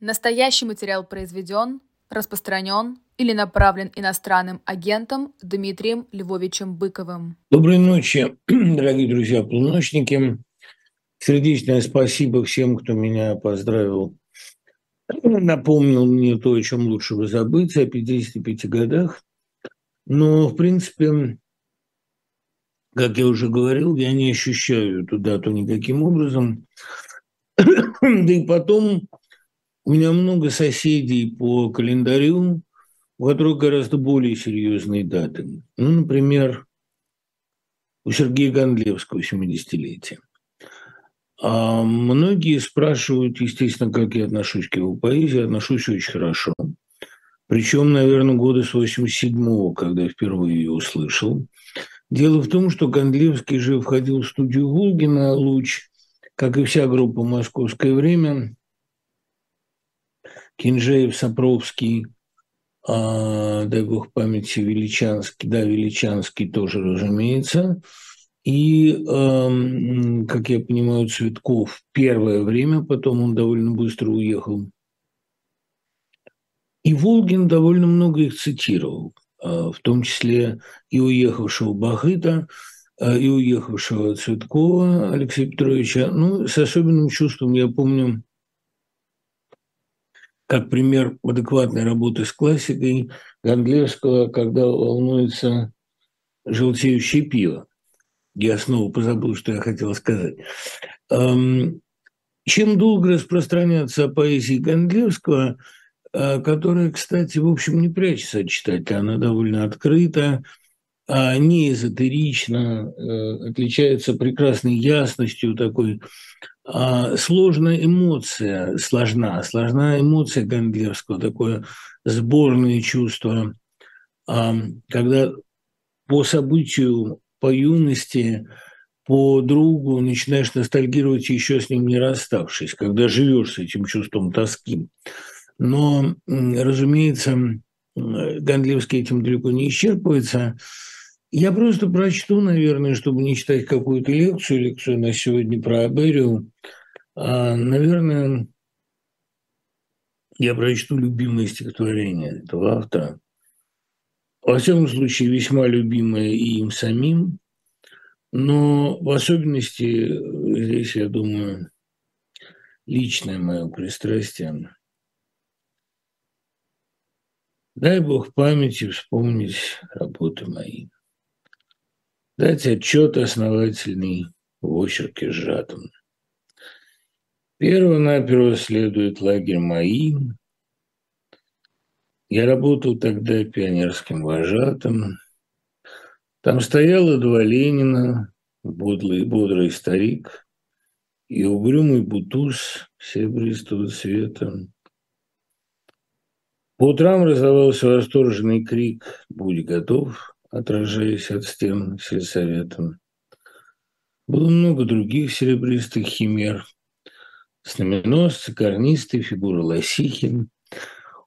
Настоящий материал произведен, распространен или направлен иностранным агентом Дмитрием Львовичем Быковым. Доброй ночи, дорогие друзья полуночники. Сердечное спасибо всем, кто меня поздравил, напомнил мне то, о чем лучше бы забыть, о 55 годах. Но, в принципе, как я уже говорил, я не ощущаю эту дату никаким образом. Да и потом у меня много соседей по календарю, у которых гораздо более серьезные даты. Ну, например, у Сергея Гондлевского 70-летие. А многие спрашивают, естественно, как я отношусь к его поэзии. Отношусь очень хорошо. Причем, наверное, года с 87-го, когда я впервые ее услышал. Дело в том, что Гондлевский же входил в студию Волгина «Луч», как и вся группа «Московское время», Кинжеев, Сапровский, а, дай бог памяти, Величанский, да, Величанский тоже, разумеется, и, э, как я понимаю, Цветков первое время, потом он довольно быстро уехал. И Волгин довольно много их цитировал, э, в том числе и уехавшего Бахыта, э, и уехавшего Цветкова Алексея Петровича. Ну, с особенным чувством я помню как пример адекватной работы с классикой Гондлевского, когда волнуется желтеющее пиво. Я снова позабыл, что я хотел сказать. Чем долго распространяться о поэзии Гондлевского, э, которая, кстати, в общем, не прячется от читателя, она довольно открыта, а не эзотерично, э, отличается прекрасной ясностью такой. А, сложная эмоция, сложна, сложна эмоция Гондлевского, такое сборное чувство, а, когда по событию, по юности, по другу начинаешь ностальгировать еще с ним не расставшись, когда живешь с этим чувством тоски. Но, разумеется, Гондлевский этим далеко не исчерпывается – я просто прочту, наверное, чтобы не читать какую-то лекцию, лекцию на сегодня про Аберию. А, наверное, я прочту любимое стихотворение этого автора. Во всяком случае, весьма любимое и им самим, но в особенности здесь, я думаю, личное мое пристрастие. Дай Бог памяти вспомнить работы мои дать отчет основательный в очерке сжатом. Перво-наперво следует лагерь МАИ. Я работал тогда пионерским вожатым. Там стояло два Ленина, бодрый, бодрый старик и угрюмый бутуз серебристого цвета. По утрам раздавался восторженный крик «Будь готов!» Отражаясь от стен сельсовета. Было много других серебристых химер. Знаменосцы, карнисты, фигура Лосихин.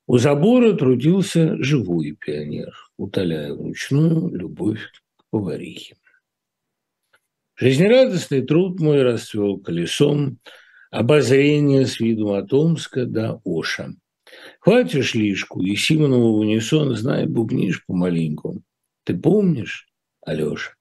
У забора трудился живой пионер, утоляя вручную любовь к поварихе. Жизнерадостный труд мой расцвел колесом, обозрение с видом от Омска до Оша. Хватишь лишку, и Симонову в унисон, знай, бубнишь помаленьку. Ты помнишь, Алёша?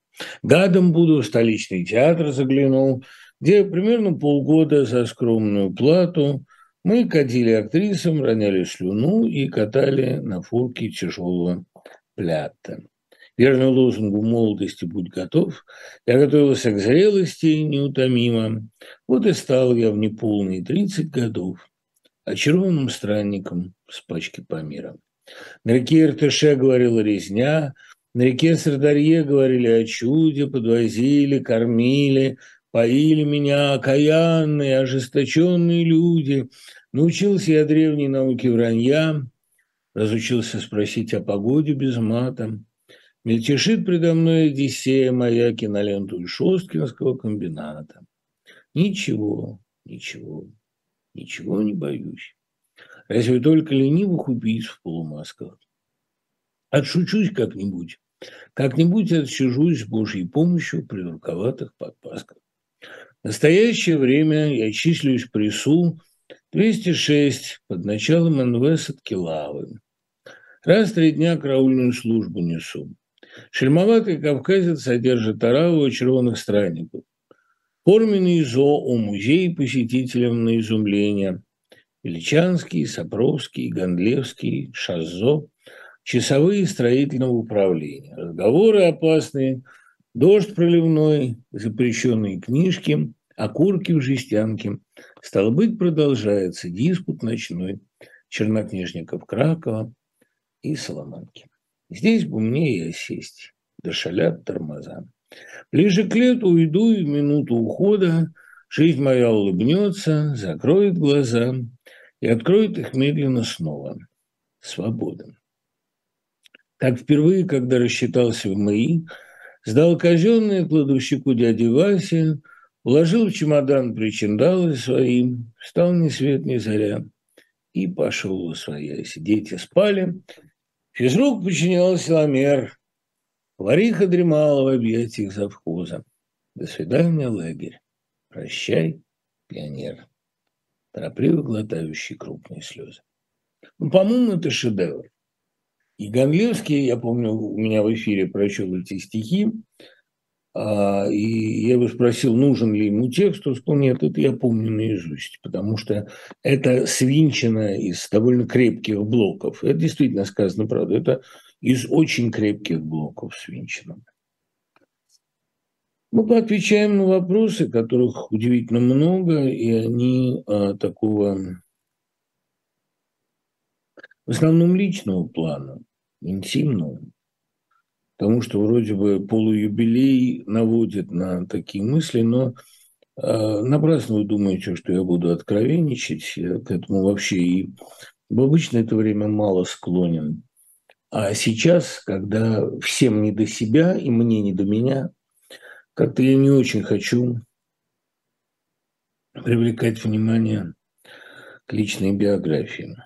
Гадом буду в столичный театр заглянул, где примерно полгода за скромную плату мы кадили актрисам, роняли слюну и катали на фурке тяжелого плята. Верный лозунгу молодости «Будь готов», я готовился к зрелости неутомимо. Вот и стал я в неполные 30 годов очарованным странником с пачки по мирам. На реке Иртыше говорила резня – на реке Сардарье говорили о чуде, подвозили, кормили, поили меня окаянные, ожесточенные люди. Научился я древней науке вранья, разучился спросить о погоде без мата. Мельтешит предо мной Одиссея моя киноленту Шосткинского комбината. Ничего, ничего, ничего не боюсь. Разве только ленивых убийц в полумасках. Отшучусь как-нибудь, как-нибудь отсижусь с Божьей помощью при руковатых подпасках. В настоящее время я числюсь в прессу 206 под началом НВ Садкилавы. Раз в три дня караульную службу несу. Шельмоватый кавказец содержит тараву червоных странников. Форменный зо у музей посетителям на изумление. Величанский, Сапровский, Гондлевский, Шазо, часовые строительного управления. Разговоры опасные, дождь проливной, запрещенные книжки, окурки в жестянке. Стало быть, продолжается диспут ночной чернокнижников Кракова и Соломанки. Здесь бы мне и осесть, да шалят тормоза. Ближе к лету уйду, и в минуту ухода жизнь моя улыбнется, закроет глаза и откроет их медленно снова. Свобода. Так впервые, когда рассчитался в МАИ, сдал казенное кладовщику дяди Васе, уложил в чемодан причиндалы свои, встал ни свет ни заря и пошел во своясь. Дети спали, физрук подчинял силомер, Вариха дремала в объятиях завхоза. До свидания, лагерь. Прощай, пионер. Торопливо глотающий крупные слезы. Ну, по-моему, это шедевр. И Гонлевский, я помню, у меня в эфире прочел эти стихи, а, и я его спросил, нужен ли ему текст, он сказал, нет, это я помню наизусть, потому что это свинчено из довольно крепких блоков. Это действительно сказано правда. Это из очень крепких блоков с Винчином. Мы поотвечаем на вопросы, которых удивительно много, и они а, такого в основном личного плана, интимного. Потому что вроде бы полуюбилей наводит на такие мысли, но э, напрасно вы думаете, что я буду откровенничать. Я к этому вообще и в обычное это время мало склонен. А сейчас, когда всем не до себя и мне не до меня, как-то я не очень хочу привлекать внимание к личной биографии.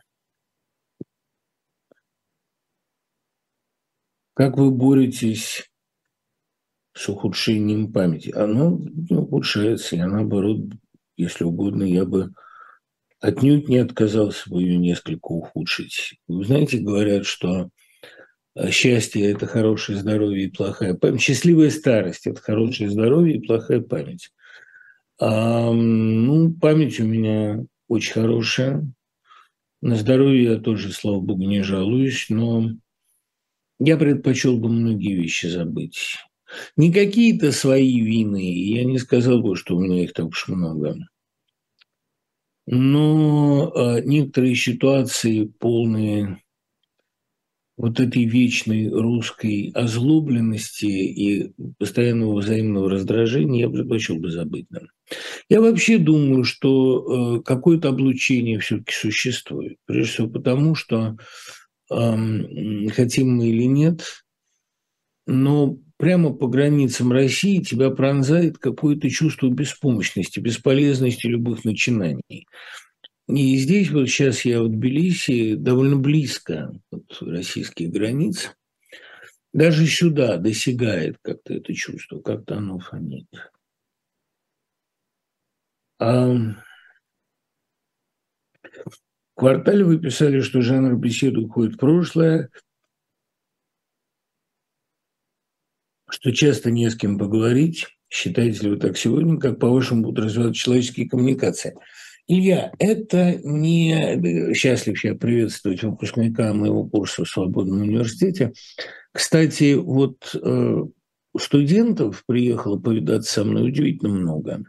Как вы боретесь с ухудшением памяти? Оно не ухудшается, я наоборот, если угодно, я бы отнюдь не отказался бы ее несколько ухудшить. Вы знаете, говорят, что а счастье – это хорошее здоровье и плохая память. Счастливая старость – это хорошее здоровье и плохая память. А, ну, память у меня очень хорошая. На здоровье я тоже, слава богу, не жалуюсь, но я предпочел бы многие вещи забыть. Не какие-то свои вины, я не сказал бы, что у меня их так уж много. Но а, некоторые ситуации полные вот этой вечной русской озлобленности и постоянного взаимного раздражения я предпочел бы забыть. Да. Я вообще думаю, что э, какое-то облучение все-таки существует. Прежде всего потому, что хотим мы или нет, но прямо по границам России тебя пронзает какое-то чувство беспомощности, бесполезности любых начинаний. И здесь вот сейчас я в Тбилиси, довольно близко от российских границ, даже сюда досягает как-то это чувство, как-то оно фонит. А в квартале вы писали, что жанр беседы уходит в прошлое, что часто не с кем поговорить. Считаете ли вы так сегодня, как, по-вашему, будут развиваться человеческие коммуникации – Илья, это не... Счастлив я приветствовать выпускника моего курса в Свободном университете. Кстати, вот э, студентов приехало повидаться со мной удивительно много.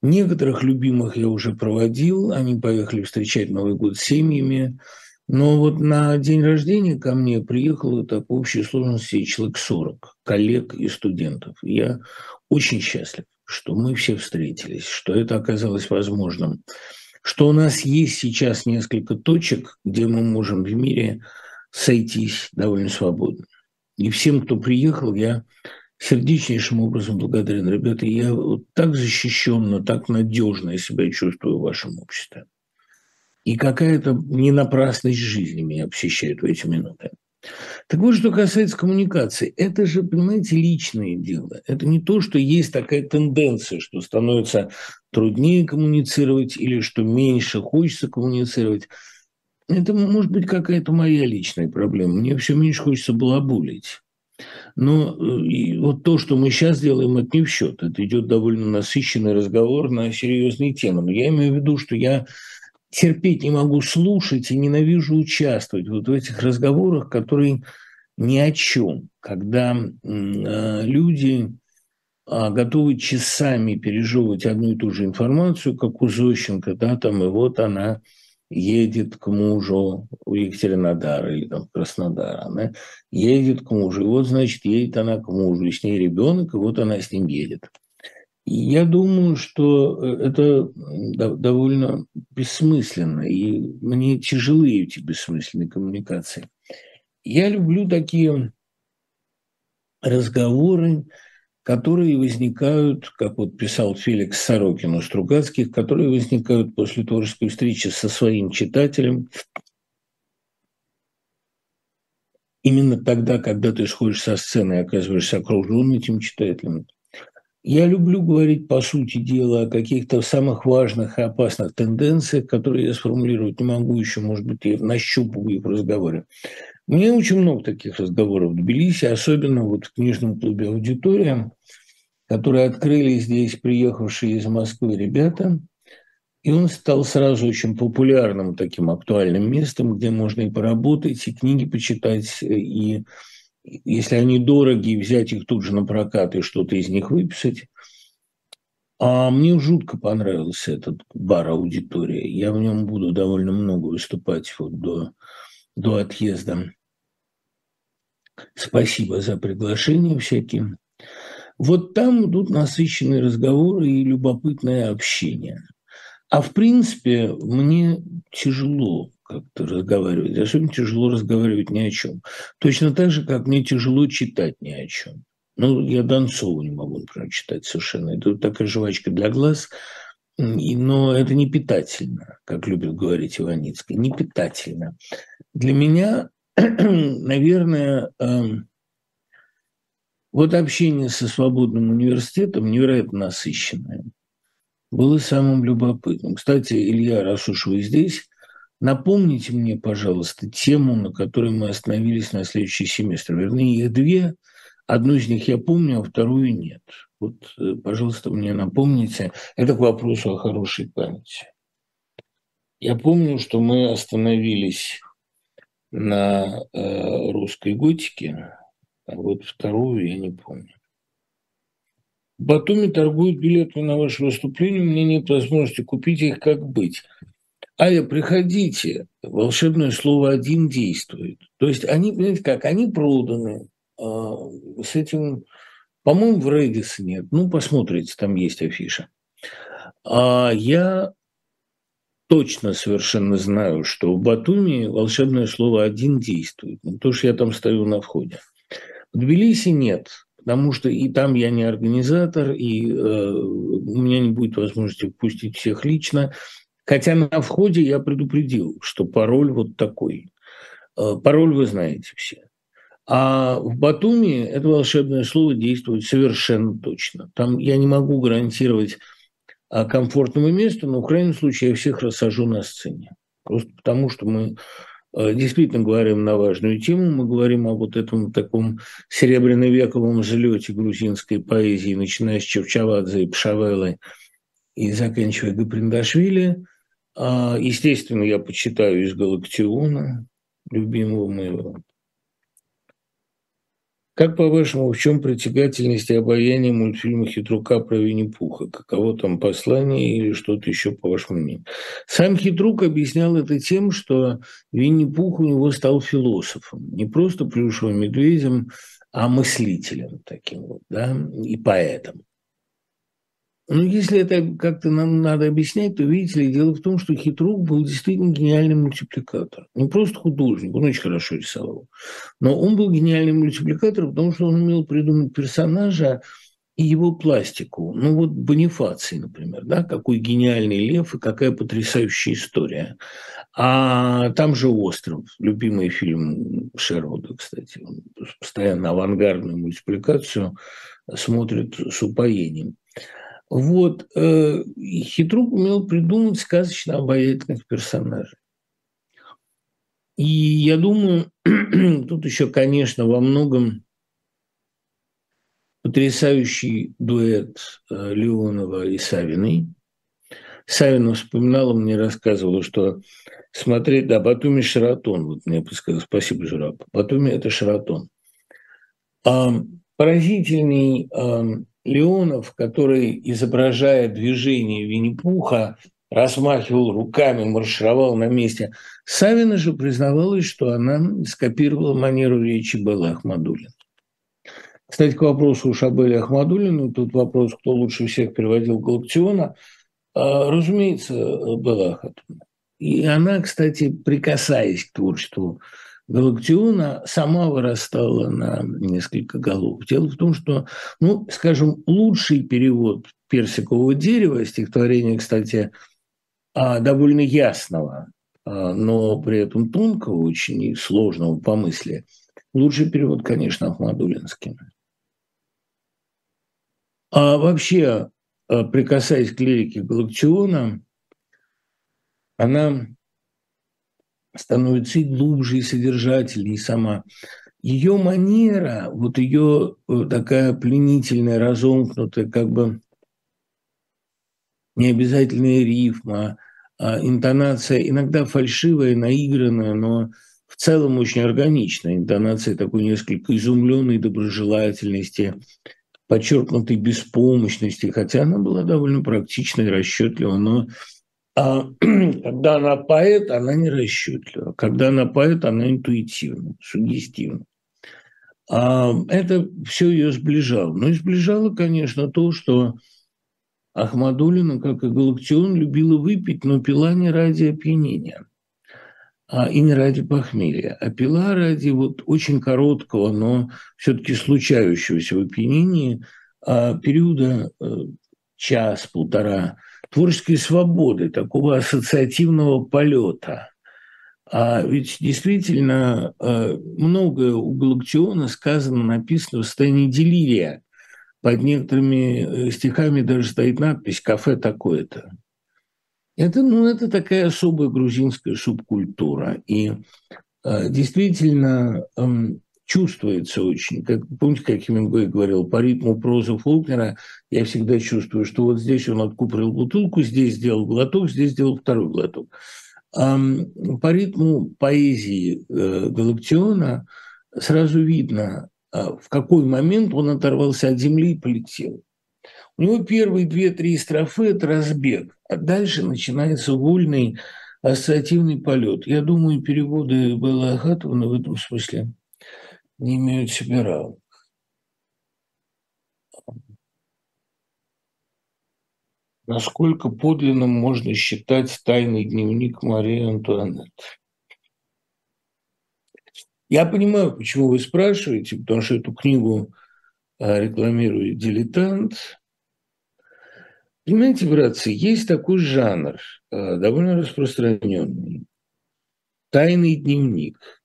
Некоторых любимых я уже проводил, они поехали встречать Новый год с семьями. Но вот на день рождения ко мне приехало так в общей сложности человек 40 коллег и студентов. Я очень счастлив что мы все встретились, что это оказалось возможным, что у нас есть сейчас несколько точек, где мы можем в мире сойтись довольно свободно. И всем, кто приехал, я сердечнейшим образом благодарен. Ребята, я вот так защищенно, так надежно себя чувствую в вашем обществе. И какая-то ненапрасность жизни меня посещает в эти минуты. Так вот, что касается коммуникации, это же, понимаете, личное дело. Это не то, что есть такая тенденция, что становится труднее коммуницировать или что меньше хочется коммуницировать. Это может быть какая-то моя личная проблема. Мне все меньше хочется балабулить. Но э, и вот то, что мы сейчас делаем, это не в счет. Это идет довольно насыщенный разговор на серьезные темы. Но я имею в виду, что я терпеть не могу слушать и ненавижу участвовать вот в этих разговорах, которые ни о чем, когда э, люди э, готовы часами пережевывать одну и ту же информацию, как у Зощенко, да, там, и вот она едет к мужу у Екатеринодара или там Краснодара, она едет к мужу, и вот, значит, едет она к мужу, и с ней ребенок, и вот она с ним едет. Я думаю, что э, это довольно бессмысленно, и мне тяжелые эти бессмысленные коммуникации. Я люблю такие разговоры, которые возникают, как вот писал Феликс Сорокин у Стругацких, которые возникают после творческой встречи со своим читателем, именно тогда, когда ты сходишь со сцены и оказываешься окружен этим читателем – я люблю говорить, по сути дела, о каких-то самых важных и опасных тенденциях, которые я сформулировать не могу еще, может быть, я нащупываю их в разговоре. Меня очень много таких разговоров в Тбилиси, особенно вот в книжном клубе «Аудитория», которые открыли здесь приехавшие из Москвы ребята. И он стал сразу очень популярным таким актуальным местом, где можно и поработать, и книги почитать, и если они дорогие, взять их тут же на прокат и что-то из них выписать. А мне жутко понравился этот бар аудитория. Я в нем буду довольно много выступать вот до, до отъезда. Спасибо за приглашение всяким. Вот там идут насыщенные разговоры и любопытное общение. А в принципе, мне тяжело как-то разговаривать. Особенно тяжело разговаривать ни о чем. Точно так же, как мне тяжело читать ни о чем. Ну, я Донцову не могу, например, читать совершенно. Это такая жвачка для глаз, но это не питательно, как любит говорить Иваницкий, не питательно. Для меня, наверное, эм, вот общение со свободным университетом невероятно насыщенное. Было самым любопытным. Кстати, Илья, раз уж вы здесь, Напомните мне, пожалуйста, тему, на которой мы остановились на следующий семестр. Вернее, их две. Одну из них я помню, а вторую нет. Вот, э, пожалуйста, мне напомните. Это к вопросу о хорошей памяти. Я помню, что мы остановились на э, русской готике, а вот вторую я не помню. Батуми торгуют билетами на ваше выступление, у меня нет возможности купить их, как быть. Ая, приходите, волшебное слово «один» действует. То есть они, понимаете как, они проданы, а, с этим, по-моему, в Редисе нет. Ну, посмотрите, там есть афиша. А я точно совершенно знаю, что в Батуми волшебное слово «один» действует. Ну, то, что я там стою на входе. В Тбилиси нет, потому что и там я не организатор, и э, у меня не будет возможности впустить всех лично. Хотя на входе я предупредил, что пароль вот такой. Э, пароль вы знаете все. А в Батуми это волшебное слово действует совершенно точно. Там я не могу гарантировать а, комфортного места, но в крайнем случае я всех рассажу на сцене. Просто потому, что мы э, действительно говорим на важную тему. Мы говорим о вот этом таком серебряно-вековом взлете грузинской поэзии, начиная с Чевчавадзе и Пшавелы и заканчивая Гаприндашвили – а, естественно, я почитаю из Галактиона, любимого моего. Как, по-вашему, в чем притягательность и обаяние мультфильма «Хитрука» про Винни-Пуха? Каково там послание или что-то еще, по вашему мнению? Сам Хитрук объяснял это тем, что Винни-Пух у него стал философом. Не просто плюшевым медведем, а мыслителем таким вот, да, и поэтом. Ну, если это как-то нам надо объяснять, то, видите ли, дело в том, что Хитрук был действительно гениальный мультипликатор. Не просто художник, он очень хорошо рисовал, но он был гениальный мультипликатор, потому что он умел придумать персонажа и его пластику. Ну вот Бонифаций, например, да, какой гениальный лев и какая потрясающая история. А там же «Остров», любимый фильм Шервуда, кстати. Он постоянно авангардную мультипликацию смотрит с упоением. Вот. Э, Хитрук умел придумать сказочно обаятельных персонажей. И я думаю, тут еще, конечно, во многом потрясающий дуэт э, Леонова и Савиной. Савина вспоминала, мне рассказывала, что смотреть, да, Батуми Шаратон, вот мне подсказал, спасибо, Жураб. Батуми – это Шаратон. А, поразительный а, Леонов, который, изображая движение Винни-Пуха, размахивал руками, маршировал на месте. Савина же признавалась, что она скопировала манеру речи Беллы Ахмадулина. Кстати, к вопросу у Шабели Ахмадулина, тут вопрос, кто лучше всех переводил Галактиона. А, разумеется, Белла Ахатовна. И она, кстати, прикасаясь к творчеству Галактиона, сама вырастала на несколько голов. Дело в том, что, ну, скажем, лучший перевод персикового дерева, стихотворение, кстати, а, довольно ясного, а, но при этом тонкого, очень сложного по мысли, лучший перевод, конечно, Ахмадулинский. А вообще, э, прикасаясь к лирике Галактиона, она становится и глубже, и содержательнее, сама. Ее манера, вот ее э, такая пленительная, разомкнутая, как бы необязательная рифма, а интонация иногда фальшивая, наигранная, но в целом очень органичная. Интонация такой несколько изумленной доброжелательности, подчеркнутой беспомощности, хотя она была довольно практичной, расчетлива, но а, когда она поэт, она не расчетлива. Когда она поэт, она интуитивна, сугестивна. А, это все ее сближало. Но и сближало, конечно, то, что Ахмадулина, как и Галактион, любила выпить, но пила не ради опьянения – а, и не ради похмелья, а пила ради вот очень короткого, но все-таки случающегося в опьянении а, периода э, час-полтора творческой свободы, такого ассоциативного полета. А ведь действительно э, многое у Галактиона сказано, написано в состоянии делирия. Под некоторыми э, стихами даже стоит надпись «кафе такое-то». Это, ну, это такая особая грузинская субкультура. И э, действительно э, чувствуется очень. Как, помните, как Хемингуэй говорил, по ритму прозы Фолкнера я всегда чувствую, что вот здесь он откупорил бутылку, здесь сделал глоток, здесь сделал второй глоток. Э, по ритму поэзии э, Галактиона сразу видно, э, в какой момент он оторвался от земли и полетел. У него первые две-три строфы – это разбег, а дальше начинается вольный ассоциативный полет. Я думаю, переводы Беллы Ахатовны в этом смысле не имеют себе равных. Насколько подлинным можно считать тайный дневник Марии Антуанетты? Я понимаю, почему вы спрашиваете, потому что эту книгу а, рекламирует «Дилетант», Понимаете, братцы, есть такой жанр, э, довольно распространенный. Тайный дневник.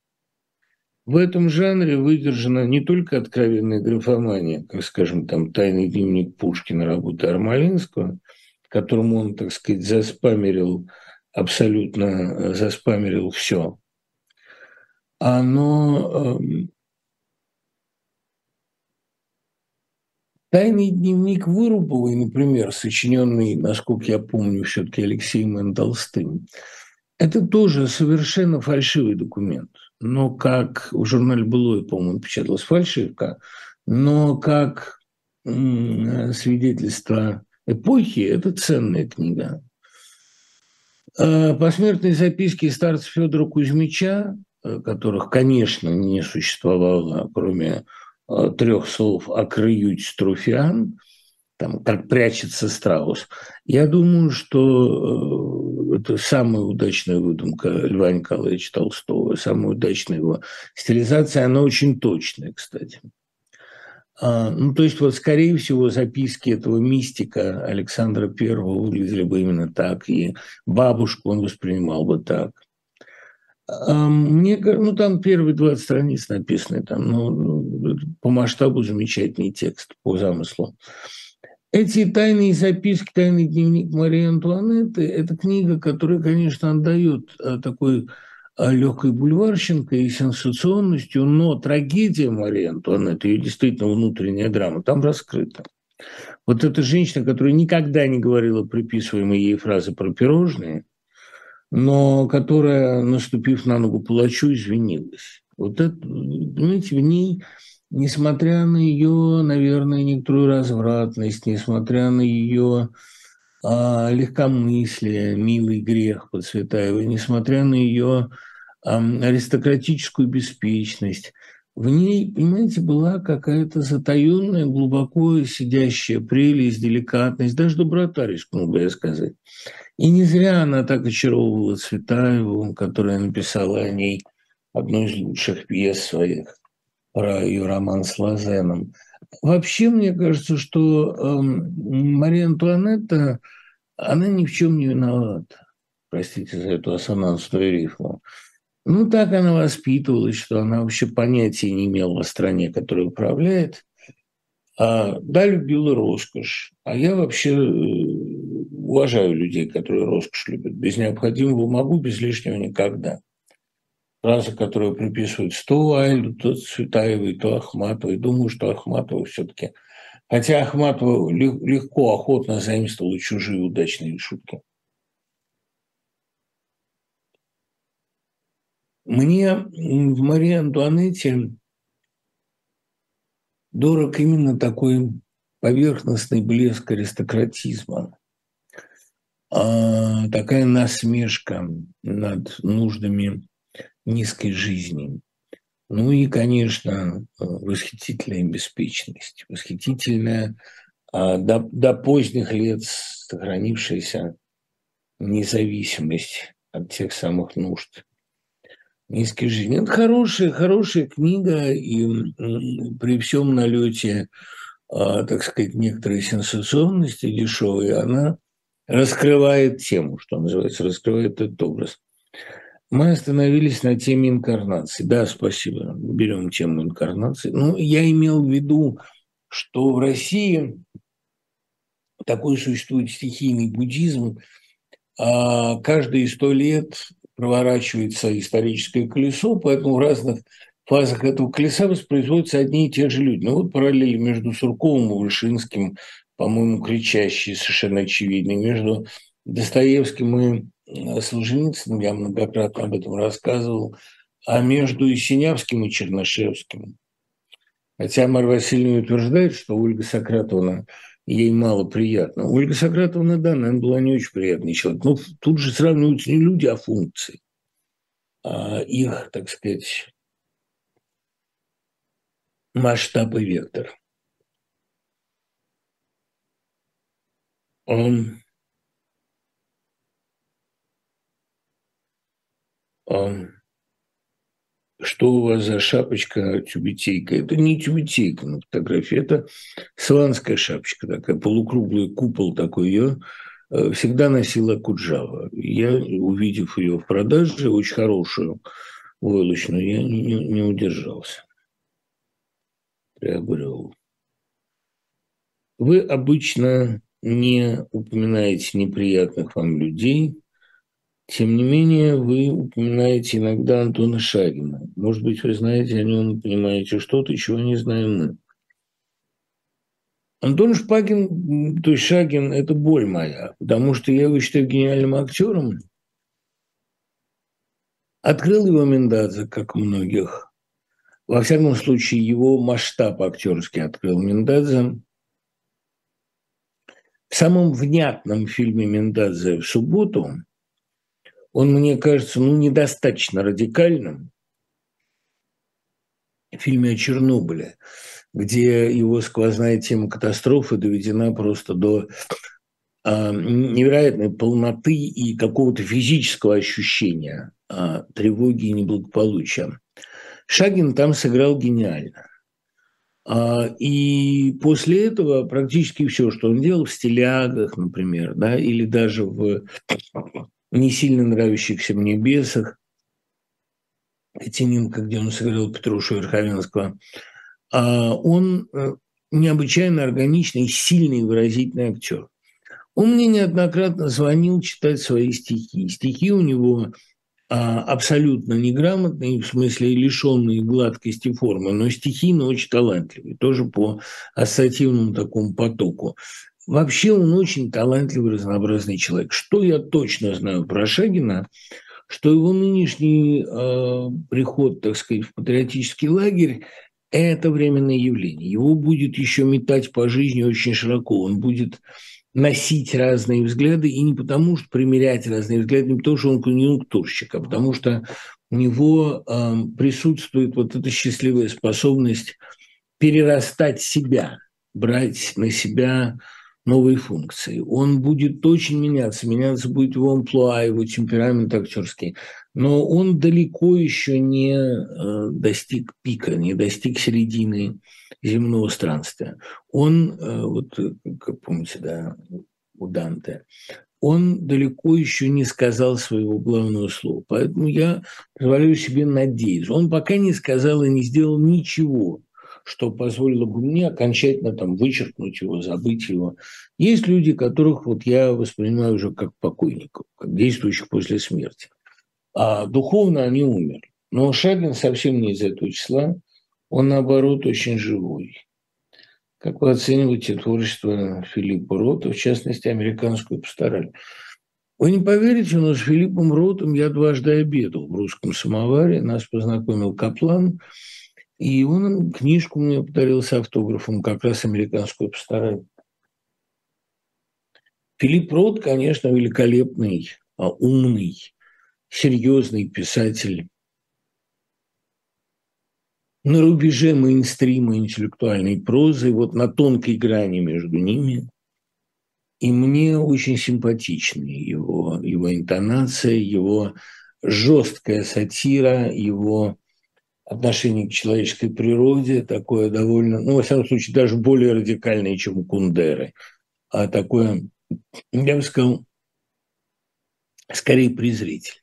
В этом жанре выдержана не только откровенная графомания, как, скажем, там «Тайный дневник Пушкина» работы Армалинского, которому он, так сказать, заспамерил, абсолютно э, заспамерил все. Оно эм, Тайный дневник Вырубовой, например, сочиненный, насколько я помню, все-таки Алексеем Н. Это тоже совершенно фальшивый документ. Но как в журнале «Былой», по-моему, печаталась фальшивка, но как свидетельство эпохи – это ценная книга. А посмертные записки старца Федора Кузьмича, э, которых, конечно, не существовало, кроме Э, трех слов «окрыють струфиан», там, как прячется страус, я думаю, что э, это самая удачная выдумка Льва Николаевича Толстого, самая удачная его стилизация, она очень точная, кстати. А, ну, то есть, вот, скорее всего, записки этого мистика Александра Первого выглядели бы именно так, и бабушку он воспринимал бы так. А, мне, ну, там первые 20 страниц написаны, там, ну, ну, по масштабу замечательный текст, по замыслу. Эти тайные записки, тайный дневник Марии Антуанетты – это книга, которая, конечно, отдает а, такой а, легкой бульварщинкой и сенсационностью, но трагедия Марии Антуанетты, ее действительно внутренняя драма, там раскрыта. Вот эта женщина, которая никогда не говорила приписываемые ей фразы про пирожные, но которая, наступив на ногу палачу, извинилась. Вот это, понимаете, в ней несмотря на ее, наверное, некоторую развратность, несмотря на ее а, легкомыслие, милый грех под Цветаевой, несмотря на ее а, аристократическую беспечность, в ней, понимаете, была какая-то затаенная, глубоко сидящая прелесть, деликатность, даже доброта, рискнул бы я сказать. И не зря она так очаровывала Цветаеву, которая написала о ней одну из лучших пьес своих про ее роман с Лазеном. Вообще, мне кажется, что э, Мария Антуанетта, она ни в чем не виновата. Простите за эту ассонансную рифму. Ну, так она воспитывалась, что она вообще понятия не имела о стране, которая управляет. А, да, любила роскошь. А я вообще э, уважаю людей, которые роскошь любят. Без необходимого могу, без лишнего никогда фраза, которую приписывают то Айлю, то Цветаевой, то Ахматовой. Думаю, что Ахматова все-таки... Хотя Ахматова легко, охотно заимствовала чужие удачные шутки. Мне в Марии Антуанетте дорог именно такой поверхностный блеск аристократизма, а, такая насмешка над нуждами низкой жизни. Ну и, конечно, восхитительная беспечность, восхитительная а, до, до поздних лет сохранившаяся независимость от тех самых нужд низкой жизни. Это хорошая, хорошая книга, и при всем налете, а, так сказать, некоторой сенсационности дешевой, она раскрывает тему, что называется, раскрывает этот образ. Мы остановились на теме инкарнации. Да, спасибо. Берем тему инкарнации. Ну, я имел в виду, что в России такой существует стихийный буддизм. А каждые сто лет проворачивается историческое колесо, поэтому в разных фазах этого колеса воспроизводятся одни и те же люди. Ну вот параллели между Сурковым и Вышинским, по-моему, кричащие совершенно очевидны. Между Достоевским и Солженицыным, я многократно об этом рассказывал, а между Исенявским и Чернышевским. Хотя Марья Васильевна утверждает, что Ольга Сократовна ей мало приятно. Ольга Сократовна, да, наверное, была не очень приятный человек. Но тут же сравниваются не люди, а функции. А их, так сказать, масштаб и вектор. Он что у вас за шапочка тюбетейка? Это не тюбетейка на фотографии, это сванская шапочка такая, полукруглый купол такой ее э, всегда носила Куджава. Я, увидев ее в продаже, очень хорошую, войлочную, я не, не удержался. Приобрел. Вы обычно не упоминаете неприятных вам людей, тем не менее, вы упоминаете иногда Антона Шагина. Может быть, вы знаете о нем, понимаете что-то, чего не знаем мы. Антон Шпагин, то есть Шагин, это боль моя, потому что я его считаю гениальным актером. Открыл его Мендадзе, как многих. Во всяком случае, его масштаб актерский открыл Мендадзе. В самом внятном фильме Мендадзе в субботу – он, мне кажется, ну, недостаточно радикальным. В фильме о Чернобыле, где его сквозная тема катастрофы доведена просто до а, невероятной полноты и какого-то физического ощущения а, тревоги и неблагополучия. Шагин там сыграл гениально. А, и после этого практически все, что он делал в стилягах, например, да, или даже в не сильно нравящихся мне бесах, Тиминка, где он сыграл Петрушу Верховенского, а, он э, необычайно органичный, сильный, выразительный актер. Он мне неоднократно звонил читать свои стихи. Стихи у него а, абсолютно неграмотные, в смысле лишенные гладкости формы, но стихийно очень талантливый, тоже по ассоциативному такому потоку. Вообще он очень талантливый, разнообразный человек. Что я точно знаю про Шагина, что его нынешний э, приход, так сказать, в патриотический лагерь – это временное явление. Его будет еще метать по жизни очень широко. Он будет носить разные взгляды, и не потому, что примерять разные взгляды, не потому, что он конъюнктурщик, а потому что у него э, присутствует вот эта счастливая способность перерастать себя, брать на себя новые функции. Он будет очень меняться, меняться будет его амплуа, его темперамент актерский. Но он далеко еще не э, достиг пика, не достиг середины земного странствия. Он, э, вот как помните, да, у Данте, он далеко еще не сказал своего главного слова. Поэтому я позволяю себе надеяться. Он пока не сказал и не сделал ничего – что позволило бы мне окончательно там вычеркнуть его, забыть его. Есть люди, которых вот я воспринимаю уже как покойников, как действующих после смерти. А духовно они умерли. Но Шагин совсем не из этого числа. Он, наоборот, очень живой. Как вы оцениваете творчество Филиппа Рота, в частности, американскую пастораль? Вы не поверите, но с Филиппом Ротом я дважды обедал в русском самоваре. Нас познакомил Каплан – и он книжку мне подарил с автографом, как раз американскую постараюсь. Филипп Рот, конечно, великолепный, а, умный, серьезный писатель. На рубеже мейнстрима интеллектуальной прозы, вот на тонкой грани между ними. И мне очень симпатичны его, его интонация, его жесткая сатира, его отношение к человеческой природе такое довольно, ну, во всяком случае, даже более радикальное, чем у Кундеры, а такое, я бы сказал, скорее презрительное.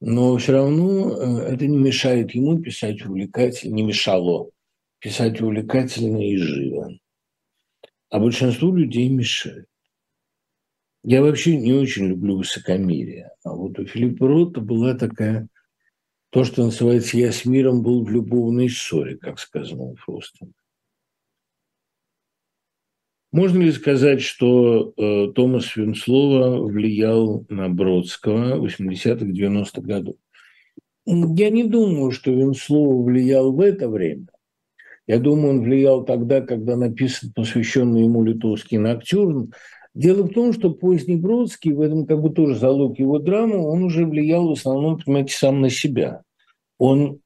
Но все равно э, это не мешает ему писать увлекательно, не мешало писать увлекательно и живо. А большинству людей мешает. Я вообще не очень люблю высокомерие. А вот у Филиппа Рота была такая то, что называется «я с миром был в любовной ссоре», как сказано у Фроста. Можно ли сказать, что э, Томас Винслова влиял на Бродского в 80-х, 90-х годах? Я не думаю, что Винслова влиял в это время. Я думаю, он влиял тогда, когда написан посвященный ему литовский ноктюрн. Дело в том, что поздний Бродский, в этом как бы тоже залог его драмы, он уже влиял в основном, понимаете, сам на себя. Он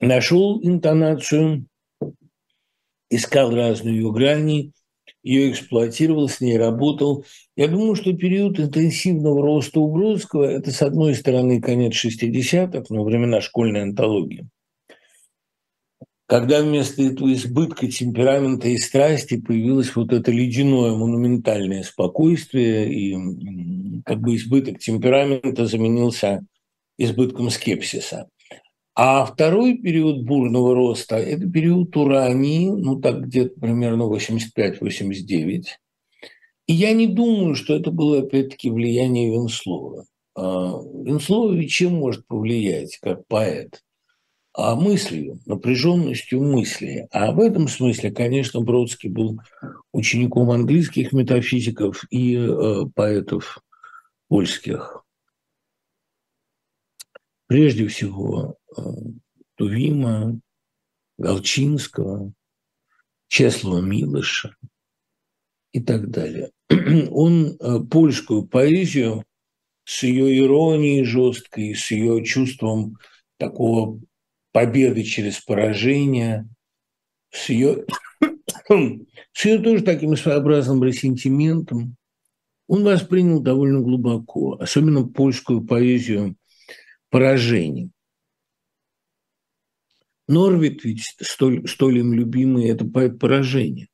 нашел интонацию, искал разные ее грани, ее эксплуатировал, с ней работал. Я думаю, что период интенсивного роста у Бродского – это, с одной стороны, конец 60-х, но времена школьной антологии когда вместо этого избытка темперамента и страсти появилось вот это ледяное монументальное спокойствие, и как бы избыток темперамента заменился избытком скепсиса. А второй период бурного роста – это период урании, ну так где-то примерно 85-89. И я не думаю, что это было опять-таки влияние Венслова. А, Венслова ведь чем может повлиять, как поэт? а мыслью, напряженностью мысли. А в этом смысле, конечно, Бродский был учеником английских метафизиков и э, поэтов польских. Прежде всего, э, Тувима, Галчинского, Чеслова Милыша и так далее. Он э, польскую поэзию с ее иронией жесткой, с ее чувством такого победы через поражение, с ее, с ее тоже таким своеобразным ресентиментом, он воспринял довольно глубоко, особенно польскую поэзию поражений. Норвит ведь столь, столь им любимый – это поэт поражения,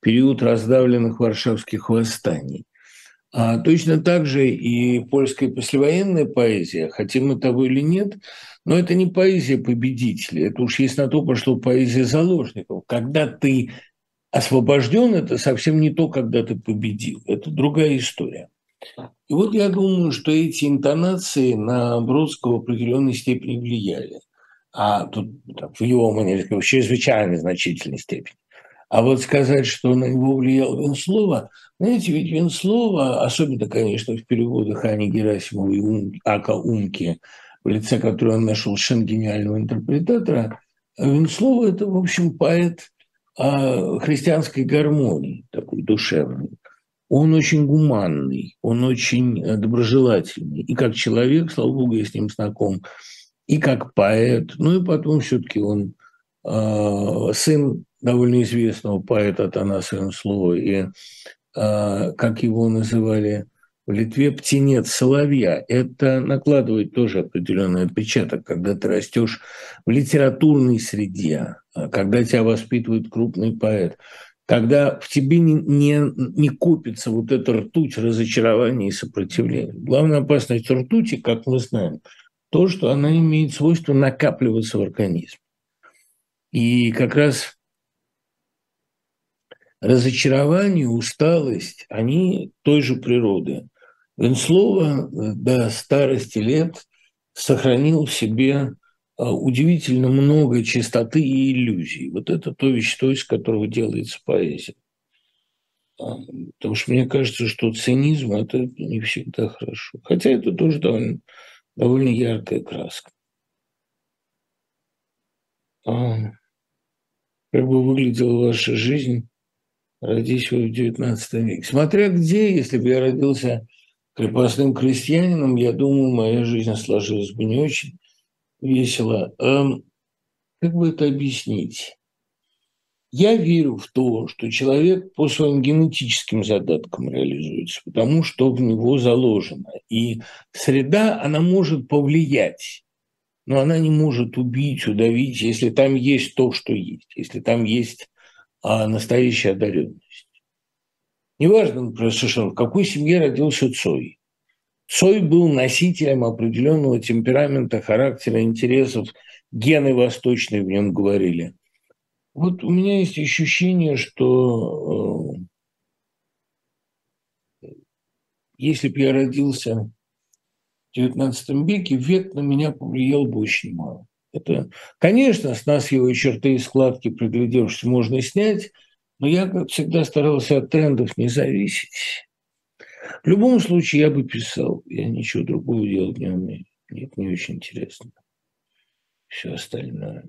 период раздавленных варшавских восстаний. А точно так же и польская послевоенная поэзия, хотим мы того или нет, но это не поэзия победителей, это уж есть на то пошло поэзия заложников. Когда ты освобожден, это совсем не то, когда ты победил, это другая история. И вот я думаю, что эти интонации на Бродского в определенной степени влияли. А тут в его манере в чрезвычайно значительной степени. А вот сказать, что на него влиял Венслова, знаете, ведь Венслова, особенно, конечно, в переводах Ани Герасимовой и Ум, Ака Умки, в лице которой он нашел совершенно гениального интерпретатора, Венслова – это, в общем, поэт христианской гармонии, такой душевный. Он очень гуманный, он очень э, доброжелательный. И как человек, слава богу, я с ним знаком, и как поэт. Ну и потом все-таки он э, сын довольно известного поэта Атанаса Венслова, и, э, как его называли в Литве, птенец соловья. Это накладывает тоже определенный отпечаток, когда ты растешь в литературной среде, а когда тебя воспитывает крупный поэт, когда в тебе не, не, не копится вот эта ртуть разочарования и сопротивления. Главная опасность ртути, как мы знаем, то, что она имеет свойство накапливаться в организме. И как раз разочарование, усталость, они той же природы. Венслова э, до старости лет сохранил в себе удивительно много чистоты и иллюзий. Вот это то вещество, из которого делается поэзия. А, потому что мне кажется, что цинизм – это не всегда хорошо. Хотя это тоже довольно, довольно яркая краска. А как бы выглядела ваша жизнь, родись вы в XIX веке? Смотря где, если бы я родился крепостным крестьянином, я думаю, моя жизнь сложилась бы не очень весело. Эм, как бы это объяснить? Я верю в то, что человек по своим генетическим задаткам реализуется, потому что в него заложено. И среда, она может повлиять, но она не может убить, удавить, если там есть то, что есть, если там есть а, настоящая одаренность. Неважно, например, совершенно, в какой семье родился Цой. Цой был носителем определенного темперамента, характера, интересов, гены восточные в нем говорили. Вот у меня есть ощущение, что э, если бы я родился в XIX веке, век на меня повлиял бы очень мало. Это, конечно, с нас его черты и складки, приглядевшись, можно снять – но я, как всегда, старался от трендов не зависеть. В любом случае, я бы писал. Я ничего другого делать не умею. Нет, не очень интересно. Все остальное.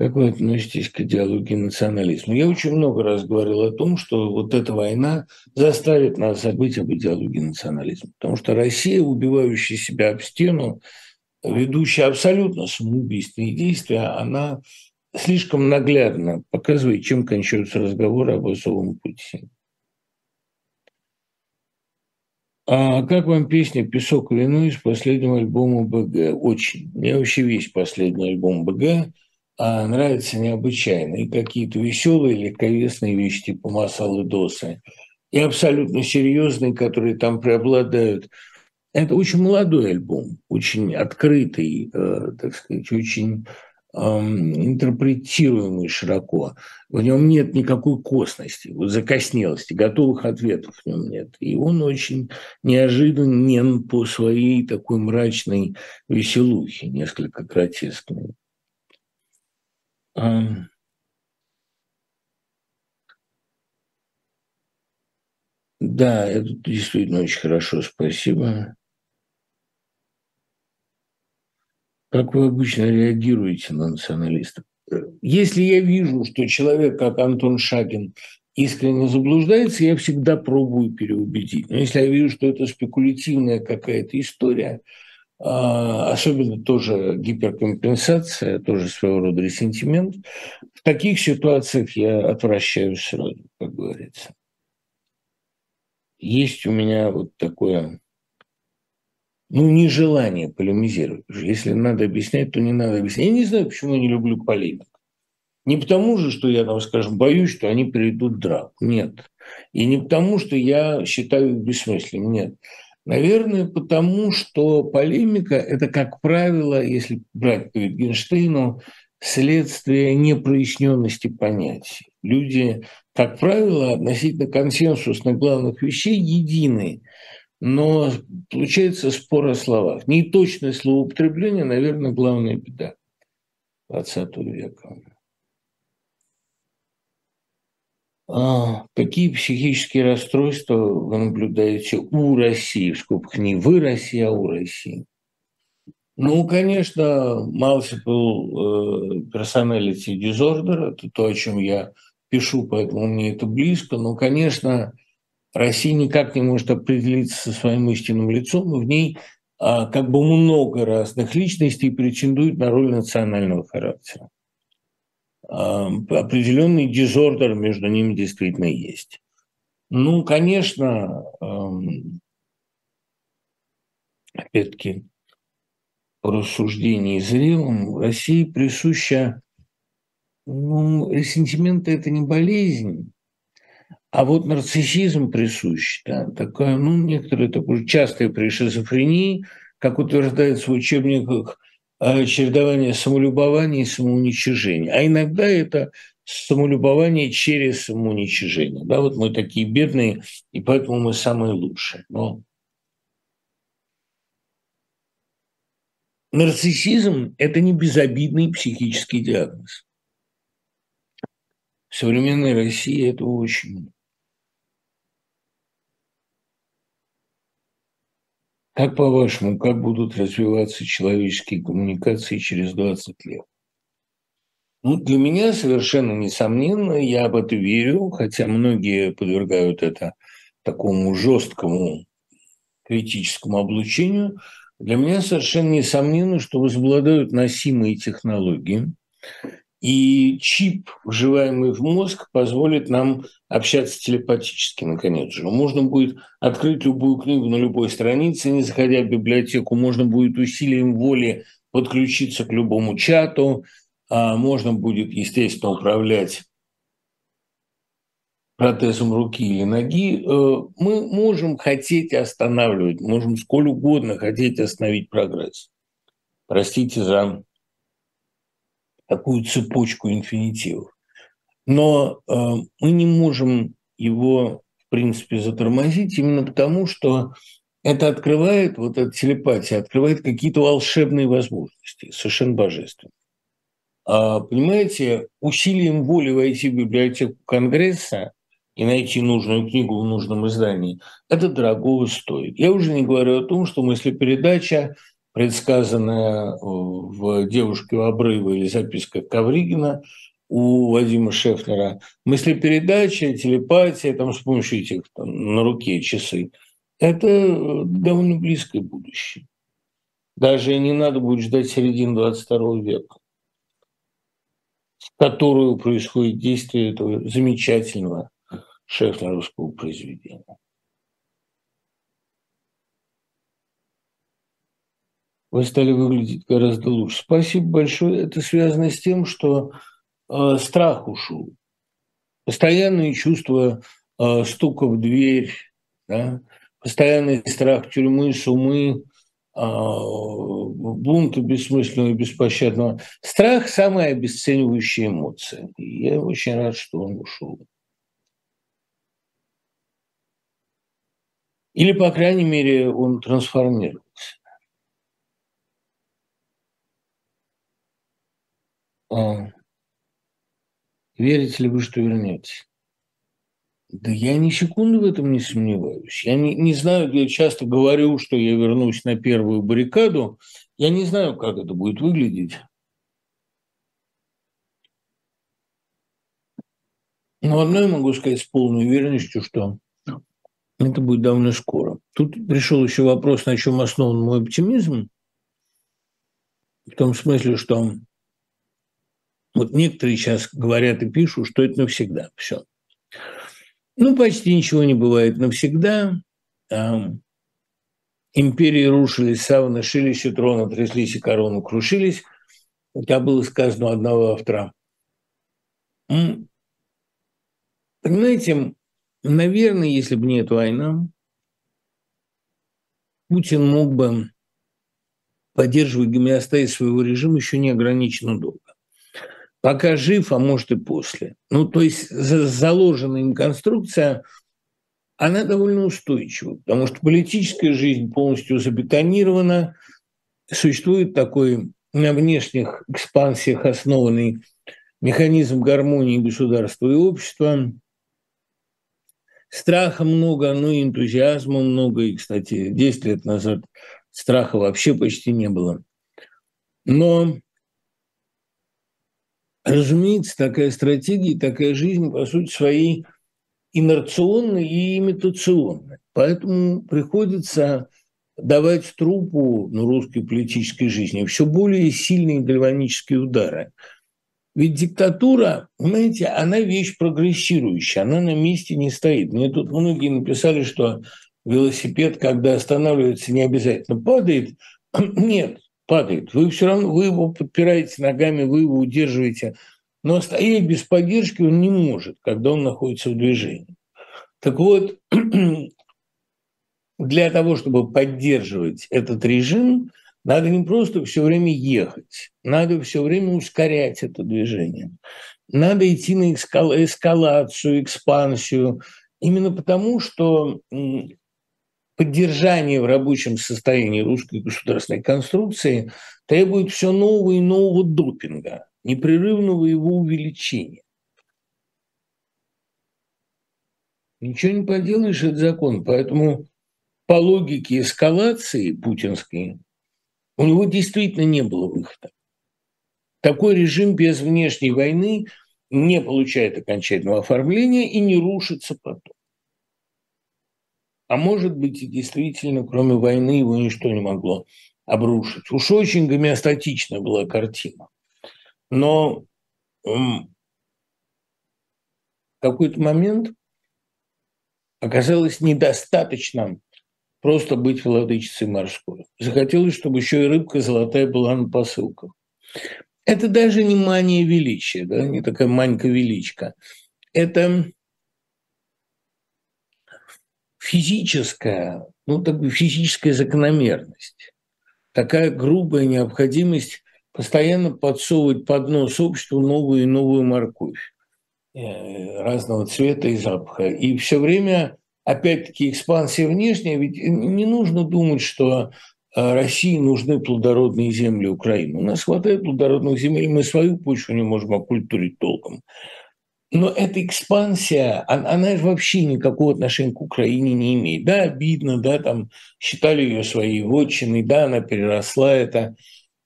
Как вы относитесь к идеологии национализма? Я очень много раз говорил о том, что вот эта война заставит нас забыть об идеологии национализма. Потому что Россия, убивающая себя об стену, ведущая абсолютно самоубийственные действия, она слишком наглядно показывает, чем кончаются разговоры об особом пути. А как вам песня «Песок и вино» из последнего альбома БГ? Очень. Мне вообще весь последний альбом БГ а нравится необычайно. И какие-то веселые, легковесные вещи типа «Масалы Досы», и абсолютно серьезные, которые там преобладают. Это очень молодой альбом, очень открытый, э, так сказать, очень интерпретируемый широко. В нем нет никакой косности, вот закоснелости, готовых ответов в нем нет. И он очень неожиданен по своей такой мрачной веселухе, несколько гротескной. Да, это действительно очень хорошо, спасибо. Как вы обычно реагируете на националистов? Если я вижу, что человек, как Антон Шагин, искренне заблуждается, я всегда пробую переубедить. Но если я вижу, что это спекулятивная какая-то история, а, особенно тоже гиперкомпенсация, тоже своего рода ресентимент, в таких ситуациях я отвращаюсь сразу, как говорится. Есть у меня вот такое ну, нежелание полемизировать. Если надо объяснять, то не надо объяснять. Я не знаю, почему я не люблю полемик. Не потому же, что я, там, скажем, боюсь, что они перейдут драк. Нет. И не потому, что я считаю их бессмысленным. Нет. Наверное, потому что полемика – это, как правило, если брать по Wittgensteinu, следствие непроясненности понятий. Люди, как правило, относительно консенсусных главных вещей едины, но получается спор о словах. Неточное словоупотребление, наверное, главная беда XX века. А, какие психические расстройства вы наблюдаете у России, в скобках не вы Россия, а у России? Ну, конечно, multiple personality disorder – это то, о чем я пишу, поэтому мне это близко. Но, конечно, Россия никак не может определиться со своим истинным лицом, и в ней а, как бы много разных личностей претендует на роль национального характера. А, определенный дизордер между ними действительно есть. Ну, конечно, опять-таки, по рассуждению зрелым, России присуща, ну, ресентимент – это не болезнь, а вот нарциссизм присущ, да, такое, ну, некоторые такое частое при шизофрении, как утверждается в учебниках, э, чередование самолюбования и самоуничижения. А иногда это самолюбование через самоуничижение. Да, вот мы такие бедные, и поэтому мы самые лучшие. Но нарциссизм – это не безобидный психический диагноз. В современной России это очень Как по-вашему, как будут развиваться человеческие коммуникации через 20 лет? Ну, для меня совершенно несомненно, я об этом верю, хотя многие подвергают это такому жесткому критическому облучению. Для меня совершенно несомненно, что возобладают носимые технологии, и чип, вживаемый в мозг, позволит нам общаться телепатически, наконец же. Можно будет открыть любую книгу на любой странице, не заходя в библиотеку. Можно будет усилием воли подключиться к любому чату. А можно будет, естественно, управлять протезом руки или ноги, э, мы можем хотеть останавливать, можем сколь угодно хотеть остановить прогресс. Простите за такую цепочку инфинитивов. Но э, мы не можем его, в принципе, затормозить именно потому, что это открывает, вот эта телепатия открывает какие-то волшебные возможности, совершенно божественные. А, понимаете, усилием воли войти в библиотеку Конгресса и найти нужную книгу в нужном издании, это дорогого стоит. Я уже не говорю о том, что мыслепередача предсказанная в «Девушке у обрыва» или записка Ковригина у Вадима Шефнера, мыслепередача, телепатия, там с помощью этих там, на руке часы, это довольно близкое будущее. Даже не надо будет ждать середины 22 века, в которую происходит действие этого замечательного шефнеровского произведения. Вы стали выглядеть гораздо лучше. Спасибо большое. Это связано с тем, что э, страх ушел. Постоянные чувства э, стука в дверь, да? постоянный страх тюрьмы, сумы, э, бунта бессмысленного и беспощадного. Страх – самая обесценивающая эмоция. И я очень рад, что он ушел. Или, по крайней мере, он трансформировался. А, верите ли вы, что вернетесь? Да я ни секунды в этом не сомневаюсь. Я не, не знаю, я часто говорю, что я вернусь на первую баррикаду. Я не знаю, как это будет выглядеть. Но одно я могу сказать с полной уверенностью, что это будет довольно скоро. Тут пришел еще вопрос, на чем основан мой оптимизм. В том смысле, что вот некоторые сейчас говорят и пишут, что это навсегда. Все. Ну, почти ничего не бывает навсегда. империи рушились, саваны шились, и трона тряслись, и корону крушились. Это было сказано у одного автора. Понимаете, наверное, если бы не эта война, Путин мог бы поддерживать гомеостаз своего режима еще неограниченно долго. Пока жив, а может и после. Ну, то есть заложенная им конструкция, она довольно устойчива, потому что политическая жизнь полностью забетонирована, существует такой на внешних экспансиях основанный механизм гармонии государства и общества. Страха много, но и энтузиазма много. И, кстати, 10 лет назад страха вообще почти не было. Но, разумеется, такая стратегия, такая жизнь, по сути, своей инерционной и имитационной. Поэтому приходится давать трупу ну, русской политической жизни все более сильные гальванические удары. Ведь диктатура, понимаете, она вещь прогрессирующая, она на месте не стоит. Мне тут многие написали, что велосипед, когда останавливается, не обязательно падает. Нет, падает. Вы все равно вы его подпираете ногами, вы его удерживаете. Но стоять без поддержки он не может, когда он находится в движении. Так вот, для того, чтобы поддерживать этот режим, надо не просто все время ехать, надо все время ускорять это движение. Надо идти на эскалацию, экспансию, именно потому, что поддержание в рабочем состоянии русской государственной конструкции требует все нового и нового допинга, непрерывного его увеличения. Ничего не поделаешь, это закон. Поэтому по логике эскалации путинской у него действительно не было выхода. Такой режим без внешней войны не получает окончательного оформления и не рушится потом. А может быть, и действительно, кроме войны, его ничто не могло обрушить. Уж очень гомеостатичная была картина. Но в какой-то момент оказалось недостаточно просто быть владычицей морской. Захотелось, чтобы еще и рыбка золотая была на посылках. Это даже не мания величия, да, не такая манька-величка. Это физическая, ну, такая физическая закономерность, такая грубая необходимость постоянно подсовывать под нос обществу новую и новую морковь э, разного цвета и запаха. И все время опять-таки, экспансия внешняя, ведь не нужно думать, что э, России нужны плодородные земли Украины. У нас хватает плодородных земель, мы свою почву не можем окультурить толком. Но эта экспансия, она, она вообще никакого отношения к Украине не имеет. Да, обидно, да, там считали ее своей вотчиной, да, она переросла это.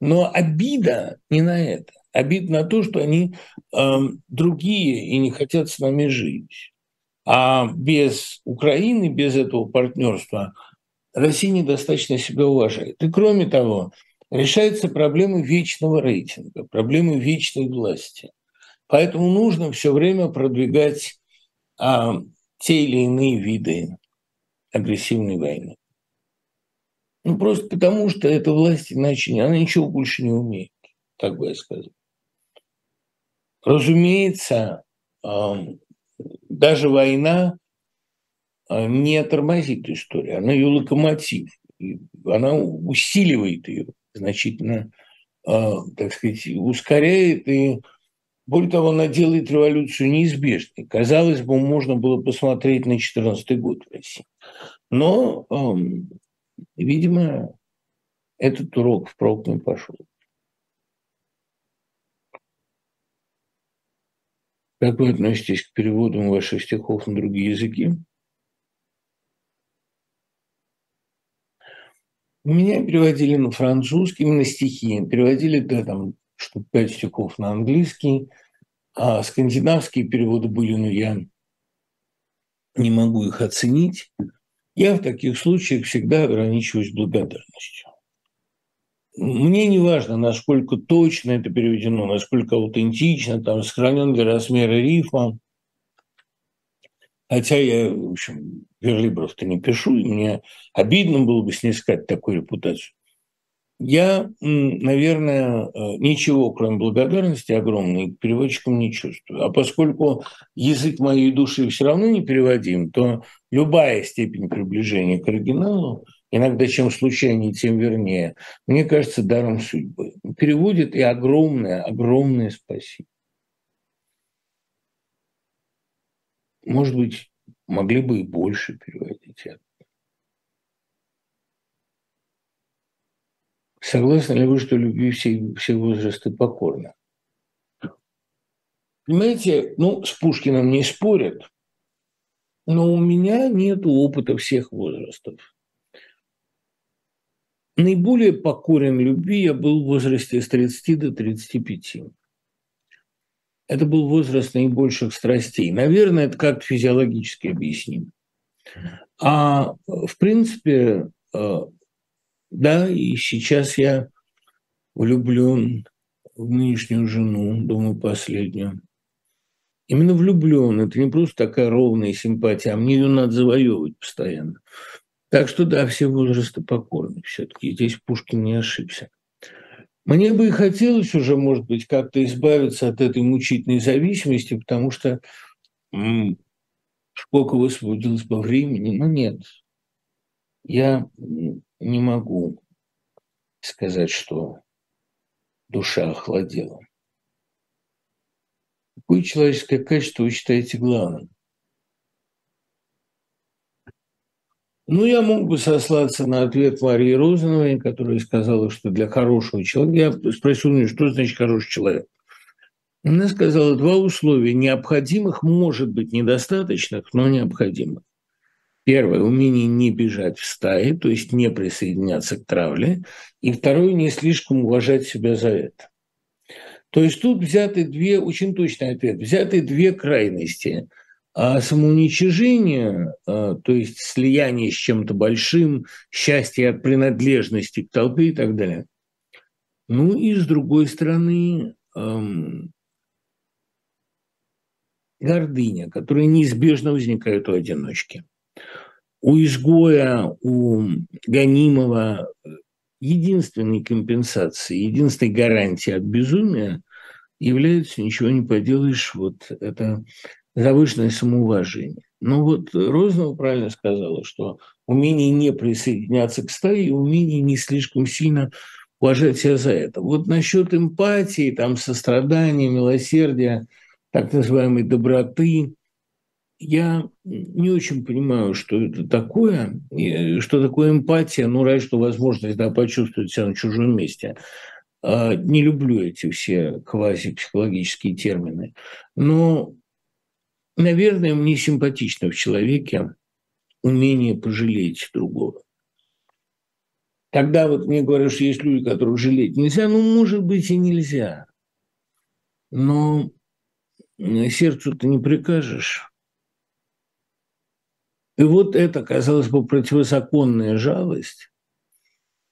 Но обида не на это. Обида на то, что они э, другие и не хотят с нами жить. А без Украины, без этого партнерства Россия недостаточно себя уважает. И кроме того, решается проблема вечного рейтинга, проблема вечной власти. Поэтому нужно все время продвигать а, те или иные виды агрессивной войны. Ну, просто потому, что эта власть иначе она ничего больше не умеет, так бы я сказал. Разумеется, даже война а, не тормозит историю, она ее локомотив, она усиливает ее значительно, а, так сказать, ускоряет и более того, она делает революцию неизбежной. Казалось бы, можно было посмотреть на 2014 год в России. Но, видимо, этот урок впрок не пошел. Как вы относитесь к переводам ваших стихов на другие языки? Меня переводили на французский, на стихи. Переводили, да, там, штук пять стихов на английский. А скандинавские переводы были, но я не могу их оценить. Я в таких случаях всегда ограничиваюсь благодарностью. Мне не важно, насколько точно это переведено, насколько аутентично, там сохранен ли размер рифма. Хотя я, в общем, верлибров-то не пишу, и мне обидно было бы снискать такую репутацию. Я, наверное, э, ничего, кроме благодарности огромной, к переводчикам не чувствую. А поскольку язык моей души все равно не переводим, то любая степень приближения к оригиналу, иногда чем случайнее, тем вернее, мне кажется, даром судьбы. Переводит и огромное, огромное спасибо. Может быть, могли бы и больше переводить. Согласны ли вы, что любви все, все возрасты покорны? Понимаете, ну, с Пушкиным не спорят, но у меня нет опыта всех возрастов. Наиболее покорен любви я был в возрасте с 30 до 35. Это был возраст наибольших страстей. Наверное, это как-то физиологически объяснимо. А в принципе, э, да, и сейчас я влюблен в нынешнюю жену, думаю, последнюю. Именно влюблен. Это не просто такая ровная симпатия, а мне ее надо завоевывать постоянно. Так что да, все возрасты покорны все-таки. Здесь Пушкин не ошибся. Мне бы и хотелось уже, может быть, как-то избавиться от этой мучительной зависимости, потому что сколько высвободилось бы времени, но нет. Я не могу сказать, что душа охладела. Какое человеческое качество вы считаете главным? Ну, я мог бы сослаться на ответ Марии Розановой, которая сказала, что для хорошего человека... Я спросил у нее, что значит хороший человек. Она сказала, два условия. Необходимых может быть недостаточных, но необходимых. Первое – умение не бежать в стае, то есть не присоединяться к травле. И второе – не слишком уважать себя за это. То есть тут взяты две, очень точный ответ, взяты две крайности. А самоуничижение, а, то есть слияние с чем-то большим, счастье от принадлежности к толпе и так далее. Ну и с другой стороны, эм, гордыня, которая неизбежно возникает у одиночки у изгоя, у гонимого единственной компенсацией, единственной гарантией от безумия является, ничего не поделаешь, вот это завышенное самоуважение. Ну вот Рознова правильно сказала, что умение не присоединяться к стае умение не слишком сильно уважать себя за это. Вот насчет эмпатии, там, сострадания, милосердия, так называемой доброты – я не очень понимаю, что это такое, что такое эмпатия, ну, разве что возможность да, почувствовать себя на чужом месте. А, не люблю эти все квазипсихологические термины. Но, наверное, мне симпатично в человеке умение пожалеть другого. Тогда вот мне говорят, что есть люди, которых жалеть нельзя. Ну, может быть, и нельзя. Но сердцу-то не прикажешь. И вот эта, казалось бы, противозаконная жалость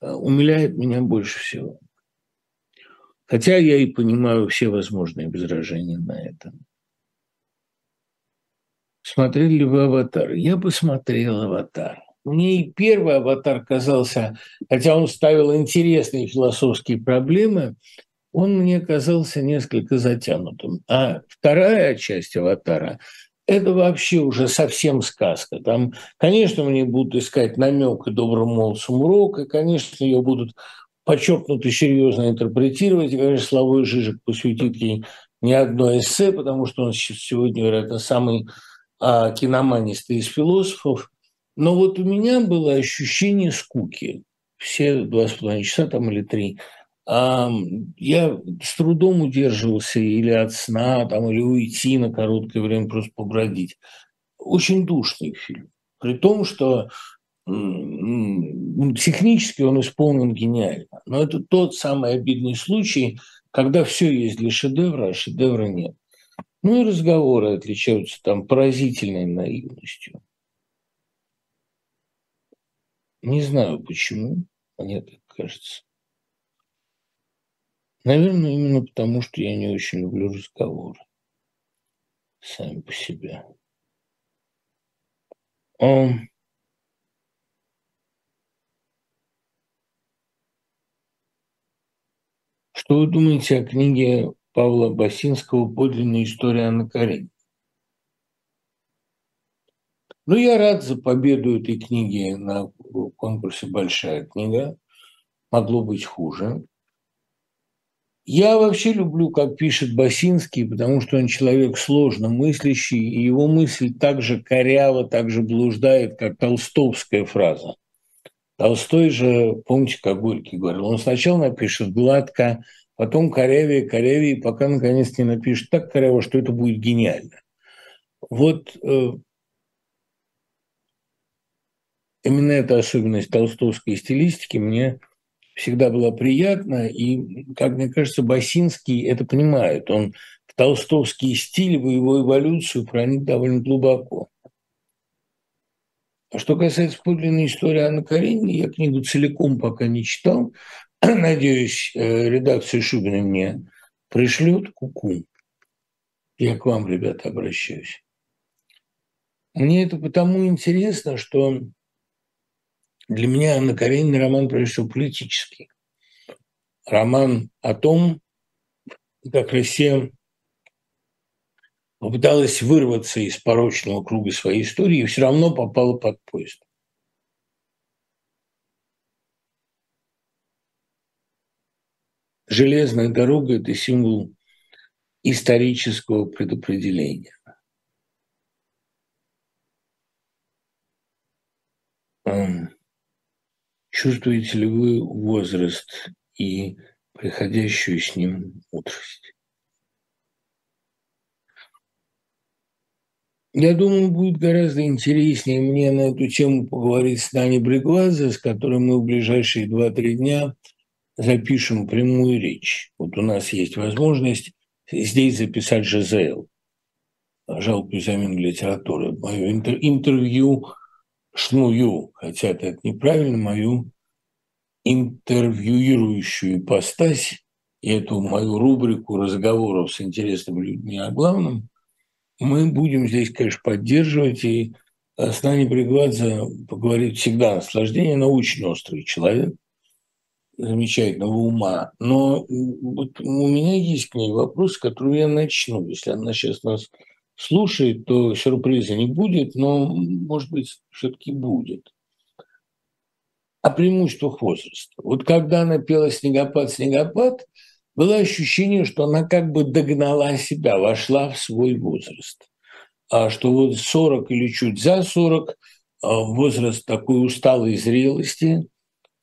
э, умиляет меня больше всего. Хотя я и понимаю все возможные возражения на это. Смотрели ли вы «Аватар»? Я посмотрел «Аватар». Мне и первый «Аватар» казался, хотя он ставил интересные философские проблемы, он мне казался несколько затянутым. А вторая часть «Аватара» это вообще уже совсем сказка. Там, конечно, мне будут искать намек и добрым молодцам и, конечно, ее будут подчеркнуто серьезно интерпретировать. И, конечно, Славой Жижик посвятит ей не одно эссе, потому что он сегодня, вероятно, самый а, киноманистый из философов. Но вот у меня было ощущение скуки. Все два с половиной часа там или три – я с трудом удерживался или от сна, там, или уйти на короткое время просто побродить. Очень душный фильм. При том, что технически он исполнен гениально. Но это тот самый обидный случай, когда все есть для шедевра, а шедевра нет. Ну и разговоры отличаются там поразительной наивностью. Не знаю почему, мне так кажется. Наверное, именно потому, что я не очень люблю разговоры сами по себе. Что вы думаете о книге Павла Басинского «Подлинная история Анны Карениной»? Ну, я рад за победу этой книги на конкурсе «Большая книга». Могло быть хуже. Я вообще люблю, как пишет Басинский, потому что он человек сложно мыслящий, и его мысль так же коряво, так же блуждает, как толстовская фраза. Толстой же, помните, как Горький говорил, он сначала напишет гладко, потом корявее, корявее, пока наконец не напишет так коряво, что это будет гениально. Вот э, именно эта особенность толстовской стилистики мне всегда была приятна, и, как мне кажется, Басинский это понимает. Он в толстовский стиль, в его эволюцию проник довольно глубоко. А что касается подлинной истории Анны Карениной, я книгу целиком пока не читал. Надеюсь, э, редакция Шубина мне пришлет куку. Я к вам, ребята, обращаюсь. Мне это потому интересно, что для меня Анна Каренина роман, прежде всего, политический. Роман о том, как Россия попыталась вырваться из порочного круга своей истории и все равно попала под поезд. Железная дорога – это символ исторического предопределения. Um, Чувствуете ли вы возраст и приходящую с ним мудрость? Я думаю, будет гораздо интереснее мне на эту тему поговорить с Нани Бригваза, с которой мы в ближайшие 2-3 дня запишем прямую речь. Вот у нас есть возможность здесь записать Жизел, жалкую замену литературы, мое интервью шную, хотя это неправильно, мою интервьюирующую ипостась и эту мою рубрику разговоров с интересными людьми о главном, мы будем здесь, конечно, поддерживать. И с нами Бригвадзе поговорит всегда наслаждение, но очень острый человек, замечательного ума. Но вот у меня есть к ней вопрос, который я начну. Если она сейчас нас слушает, то сюрприза не будет, но, может быть, все-таки будет. О преимуществах возраста. Вот когда она пела «Снегопад, снегопад», было ощущение, что она как бы догнала себя, вошла в свой возраст. А что вот 40 или чуть за 40, а, возраст такой усталой зрелости,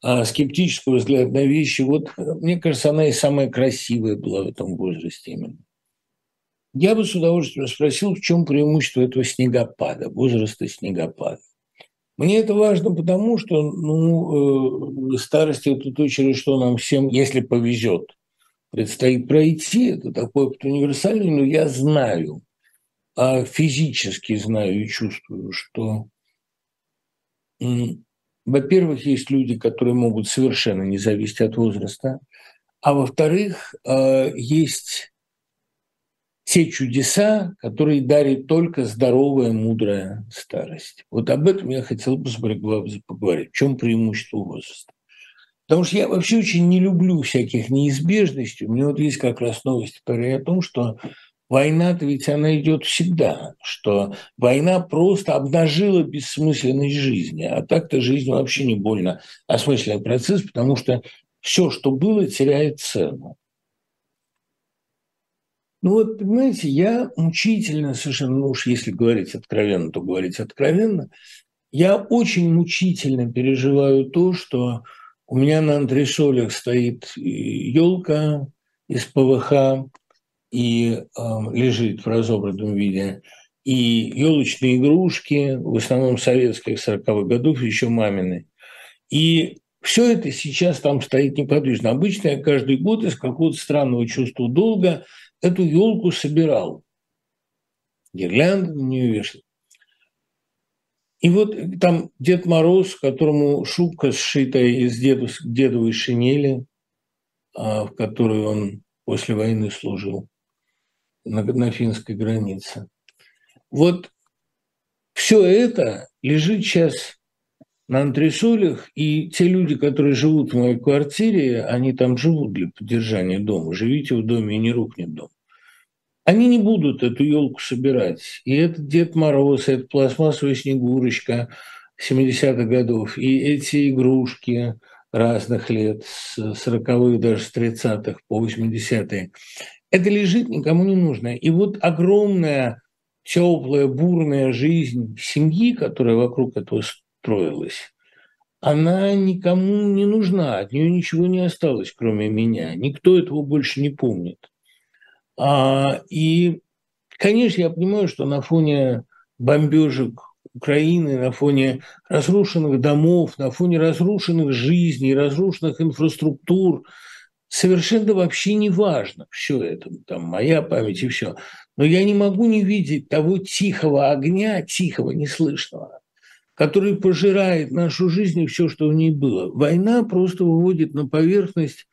а, скептического взгляда на вещи, вот мне кажется, она и самая красивая была в этом возрасте именно. Я бы с удовольствием спросил, в чем преимущество этого снегопада, возраста снегопада. Мне это важно потому, что ну, э, старость – это то, через что нам всем, если повезет, предстоит пройти. Это такой опыт универсальный, но я знаю, а физически знаю и чувствую, что, во-первых, есть люди, которые могут совершенно не зависеть от возраста, а во-вторых, э, есть те чудеса, которые дарит только здоровая, мудрая старость. Вот об этом я хотел бы поговорить. В чем преимущество возраста? Потому что я вообще очень не люблю всяких неизбежностей. У меня вот есть как раз новость, которая о том, что война-то ведь она идет всегда, что война просто обнажила бессмысленность жизни, а так-то жизнь вообще не больно осмысленный процесс, потому что все, что было, теряет цену. Ну вот, понимаете, я мучительно совершенно, ну уж если говорить откровенно, то говорить откровенно, я очень мучительно переживаю то, что у меня на антресолях стоит елка из ПВХ и э, лежит в разобранном виде, и елочные игрушки, в основном советских 40-х годов, еще мамины. И все это сейчас там стоит неподвижно. Обычно я каждый год из какого-то странного чувства долга эту елку собирал. Гирлянды на нее вешал. И вот там Дед Мороз, которому шубка сшитая из деду, дедовой шинели, а, в которой он после войны служил на, на финской границе. Вот Все это лежит сейчас на антресолях, и те люди, которые живут в моей квартире, они там живут для поддержания дома. Живите в доме, и не рухнет дом. Они не будут эту елку собирать. И этот Дед Мороз, и эта пластмассовая снегурочка 70-х годов, и эти игрушки разных лет, с 40-х, даже с 30-х по 80-е, это лежит никому не нужно. И вот огромная, теплая, бурная жизнь семьи, которая вокруг этого строилась, она никому не нужна, от нее ничего не осталось, кроме меня. Никто этого больше не помнит. А, и, конечно, я понимаю, что на фоне бомбежек Украины, на фоне разрушенных домов, на фоне разрушенных жизней, разрушенных инфраструктур, совершенно вообще не важно все это, там моя память и все. Но я не могу не видеть того тихого огня, тихого, неслышного, который пожирает нашу жизнь и все, что в ней было. Война просто выводит на поверхность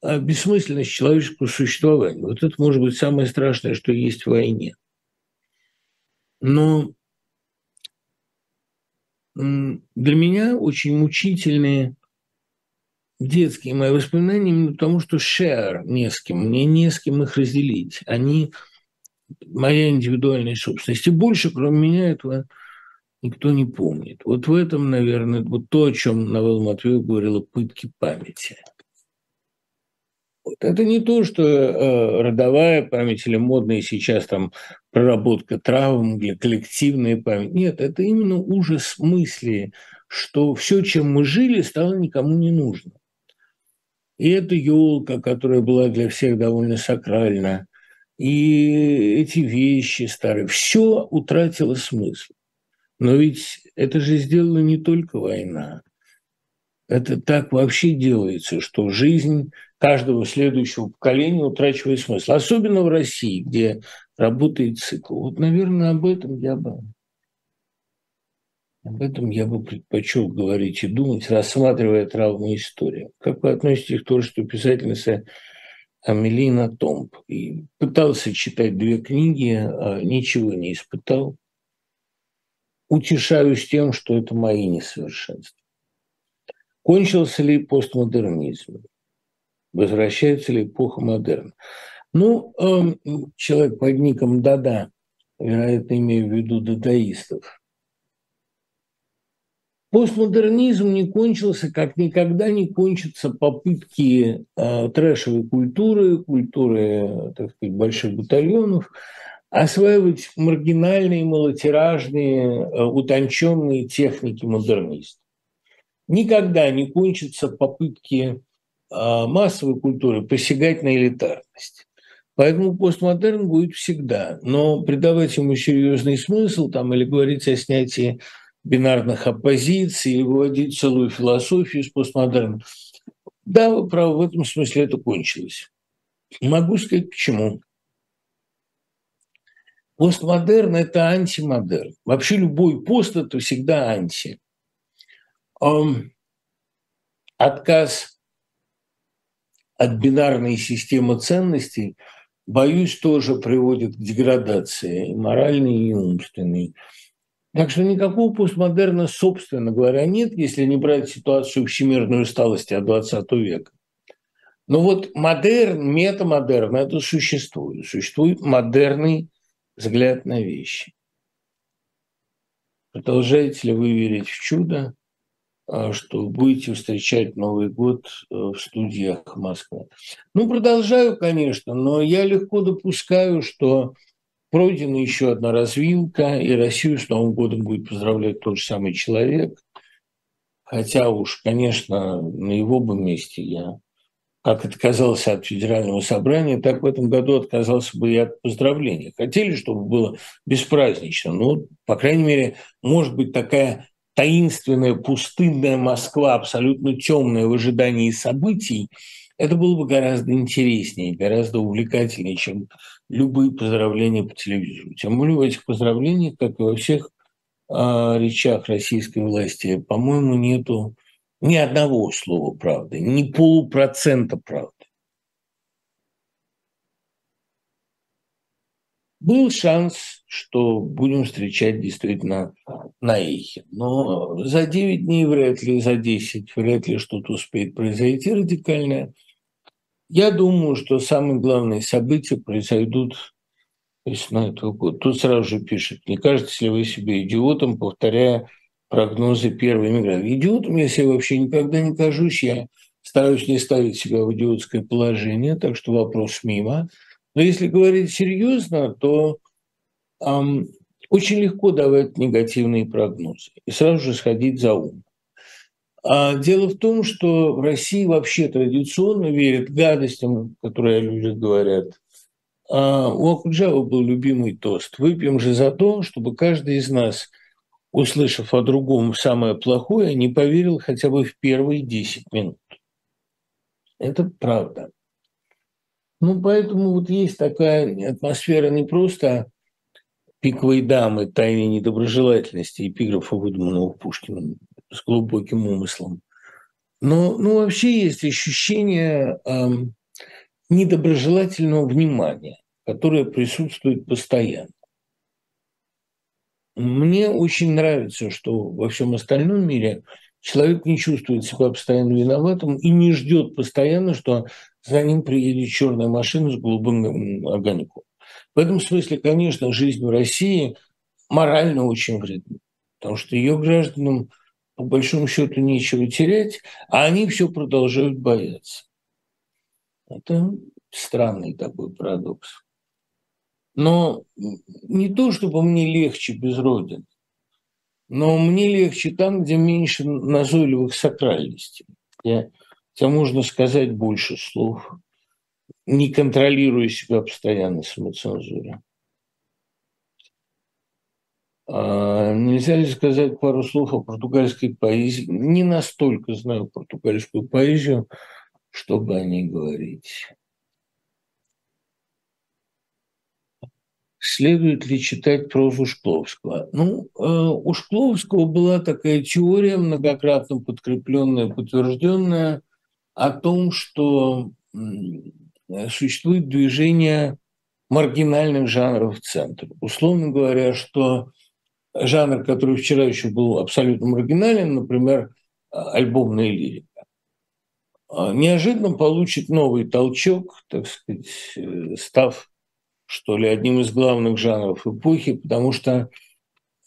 а, бессмысленность человеческого существования. Вот это может быть самое страшное, что есть в войне. Но для меня очень мучительные детские мои воспоминания именно потому, что share не с кем, мне не с кем их разделить. Они моя индивидуальная собственность. И больше, кроме меня, этого никто не помнит. Вот в этом, наверное, вот то, о чем Навел Матвеев говорила, пытки памяти – вот. Это не то, что э, родовая память или модная сейчас там проработка травм или коллективная память. Нет, это именно ужас мысли, что все, чем мы жили, стало никому не нужно. И эта елка, которая была для всех довольно сакральна, и эти вещи старые, все утратило смысл. Но ведь это же сделала не только война. Это так вообще делается, что жизнь каждого следующего поколения утрачивает смысл. Особенно в России, где работает цикл. Вот, наверное, об этом я бы об этом я бы предпочел говорить и думать, рассматривая травму истории. Как вы относитесь к тому, что писательница Амелина Томп и пытался читать две книги, а ничего не испытал. Утешаюсь тем, что это мои несовершенства. Кончился ли постмодернизм? Возвращается ли эпоха модерна? Ну, э, человек под ником Дада, вероятно, имею в виду дадаистов, Постмодернизм не кончился, как никогда не кончатся попытки э, трэшевой культуры, культуры, так сказать, больших батальонов, осваивать маргинальные, малотиражные, э, утонченные техники модернистов никогда не кончатся попытки а, массовой культуры посягать на элитарность. Поэтому постмодерн будет всегда. Но придавать ему серьезный смысл там, или говорить о снятии бинарных оппозиций, или выводить целую философию из постмодерна. Да, вы правы, в этом смысле это кончилось. Могу сказать, почему. Постмодерн – это антимодерн. Вообще любой пост – это всегда анти отказ от бинарной системы ценностей, боюсь, тоже приводит к деградации и моральной, и умственной. Так что никакого постмодерна, собственно говоря, нет, если не брать ситуацию всемирной усталости от 20 века. Но вот модерн, метамодерн – это существует. Существует модерный взгляд на вещи. Продолжаете ли вы верить в чудо? А, что будете встречать Новый год э, в студиях Москвы. Ну, продолжаю, конечно, но я легко допускаю, что пройдена еще одна развилка, и Россию с Новым годом будет поздравлять тот же самый человек. Хотя уж, конечно, на его бы месте я, как отказался от федерального собрания, так в этом году отказался бы и от поздравления. Хотели, чтобы было беспразднично, но, по крайней мере, может быть такая таинственная пустынная Москва, абсолютно темная в ожидании событий, это было бы гораздо интереснее, гораздо увлекательнее, чем любые поздравления по телевизору. Тем более в этих поздравлениях, как и во всех э, речах российской власти, по-моему, нету ни одного слова правды, ни полупроцента правды. был шанс, что будем встречать действительно на эхе. Но за 9 дней вряд ли, за 10 вряд ли что-то успеет произойти радикальное. Я думаю, что самые главные события произойдут весной этого года. Тут сразу же пишет, не кажется ли вы себе идиотом, повторяя прогнозы первой миграции. Идиотом я себе вообще никогда не кажусь, я стараюсь не ставить себя в идиотское положение, так что вопрос мимо. Но если говорить серьезно, то эм, очень легко давать негативные прогнозы и сразу же сходить за ум. А дело в том, что в России вообще традиционно верят гадостям, которые люди говорят. А у Акуджава был любимый тост. Выпьем же за то, чтобы каждый из нас, услышав о другом самое плохое, не поверил хотя бы в первые 10 минут. Это правда. Ну, поэтому вот есть такая атмосфера не просто пиковой дамы, тайной недоброжелательности, эпиграфа, выдуманного Пушкиным, с глубоким умыслом. Но ну, вообще есть ощущение э, недоброжелательного внимания, которое присутствует постоянно. Мне очень нравится, что во всем остальном мире человек не чувствует себя постоянно виноватым и не ждет постоянно, что за ним приедет черная машина с голубым огоньком. В этом смысле, конечно, жизнь в России морально очень вредна, потому что ее гражданам по большому счету нечего терять, а они все продолжают бояться. Это странный такой парадокс. Но не то, чтобы мне легче без Родины, но мне легче там, где меньше назойливых сакральностей, где, где можно сказать больше слов, не контролируя себя постоянно самоцензурой. А нельзя ли сказать пару слов о португальской поэзии? Не настолько знаю португальскую поэзию, чтобы о ней говорить. Следует ли читать прозу Шкловского? Ну, э, у Шкловского была такая теория, многократно подкрепленная, подтвержденная, о том, что существует движение маргинальных жанров в центр. Условно говоря, что жанр, который вчера еще был абсолютно маргинален, например, альбомная лирика, неожиданно получит новый толчок, так сказать, э, став, что ли, одним из главных жанров эпохи, потому что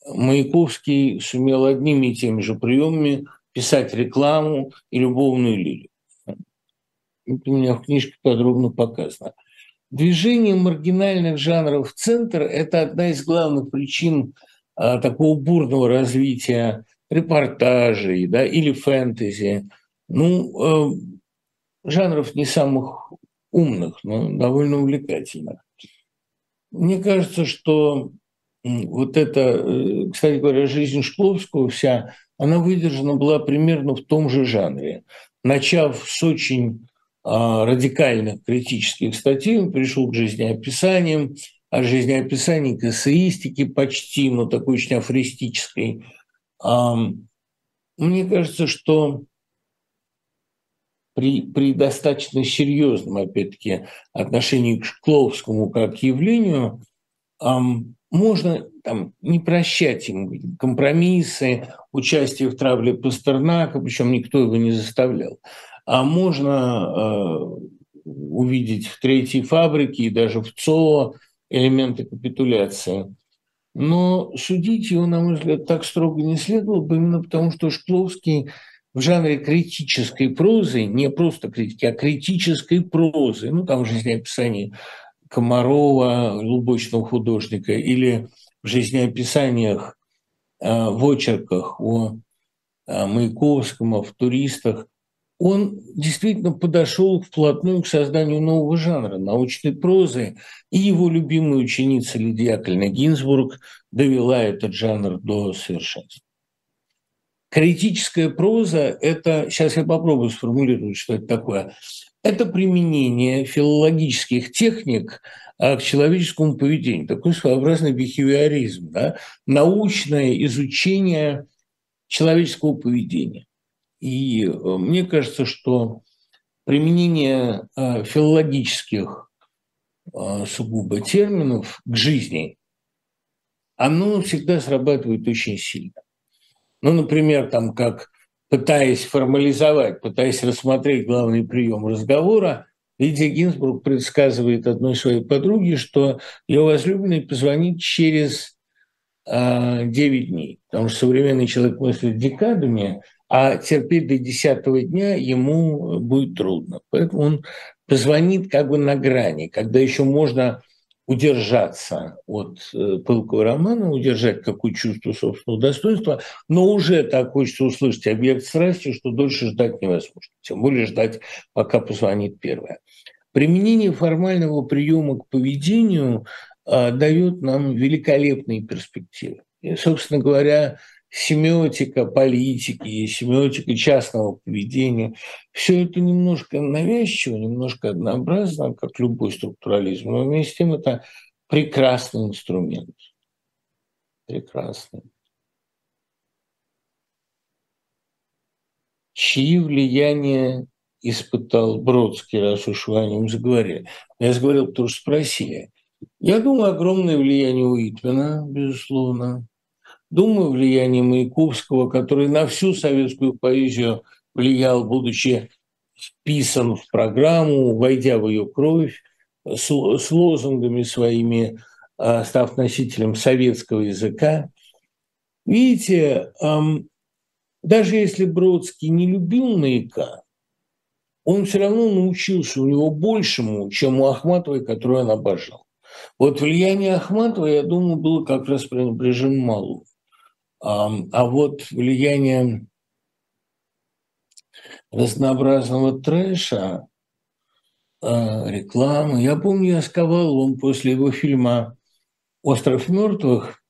Маяковский сумел одними и теми же приемами писать рекламу и любовную лирику. Это у меня в книжке подробно показано. Движение маргинальных жанров в центр – это одна из главных причин а, такого бурного развития репортажей да, или фэнтези. Ну, э, жанров не самых умных, но довольно увлекательных. Мне кажется, что вот это, э, кстати говоря, жизнь Шкловского вся, она выдержана была примерно в том же жанре. Начав с очень а, радикальных критических статей, он пришел к жизнеописаниям, о жизнеописании к эссеистике почти, но такой очень афористической. Мне кажется, что при, при достаточно серьезном, опять-таки, отношении к Шкловскому как явлению, можно там, не прощать им компромиссы, участие в травле Пастернака, причем никто его не заставлял. А можно э, увидеть в третьей фабрике и даже в ЦО элементы капитуляции. Но судить его, на мой взгляд, так строго не следовало бы, именно потому что Шкловский в жанре критической прозы, не просто критики, а критической прозы, ну там в жизнеописании Комарова, глубочного художника, или в жизнеописаниях, э, в очерках о э, Маяковском, о туристах, он действительно подошел вплотную к созданию нового жанра научной прозы, и его любимая ученица Лидия Яковлевна Гинзбург довела этот жанр до совершенства. Критическая проза – это, сейчас я попробую сформулировать, что это такое, это применение филологических техник а, к человеческому поведению, такой своеобразный бихевиоризм, да? научное изучение человеческого поведения. И э, мне кажется, что применение э, филологических а, сугубо терминов к жизни, оно всегда срабатывает очень сильно. Ну, например, там как пытаясь формализовать, пытаясь рассмотреть главный прием разговора, Лидия Гинзбург предсказывает одной своей подруге, что ее возлюбленный позвонит через э, а, 9 дней, потому что современный человек мыслит декадами, а терпеть до десятого дня ему будет трудно. Поэтому он позвонит как бы на грани, когда еще можно удержаться от э, пылкого романа, удержать какое чувство собственного достоинства, но уже так хочется услышать объект страсти, что дольше ждать невозможно. Тем более ждать, пока позвонит первое. Применение формального приема к поведению а, дает нам великолепные перспективы. И, собственно говоря, семиотика политики, семиотика частного поведения. Все это немножко навязчиво, немножко однообразно, как любой структурализм, но вместе с тем это прекрасный инструмент. Прекрасный. Чьи влияния испытал Бродский, раз уж вы о нем заговорили? Я заговорил, потому что спросили. Я думаю, огромное влияние у Итмена, безусловно. Думаю, влияние Маяковского, который на всю советскую поэзию влиял, будучи вписан в программу, войдя в ее кровь, с, с лозунгами своими, а, став носителем советского языка. Видите, даже если Бродский не любил маяка, он все равно научился у него большему, чем у Ахматовой, которую он обожал. Вот влияние Ахматова, я думаю, было как раз пренебрежимо мало. А вот влияние разнообразного трэша, а, рекламы. Я помню, я с он после его фильма «Остров мертвых»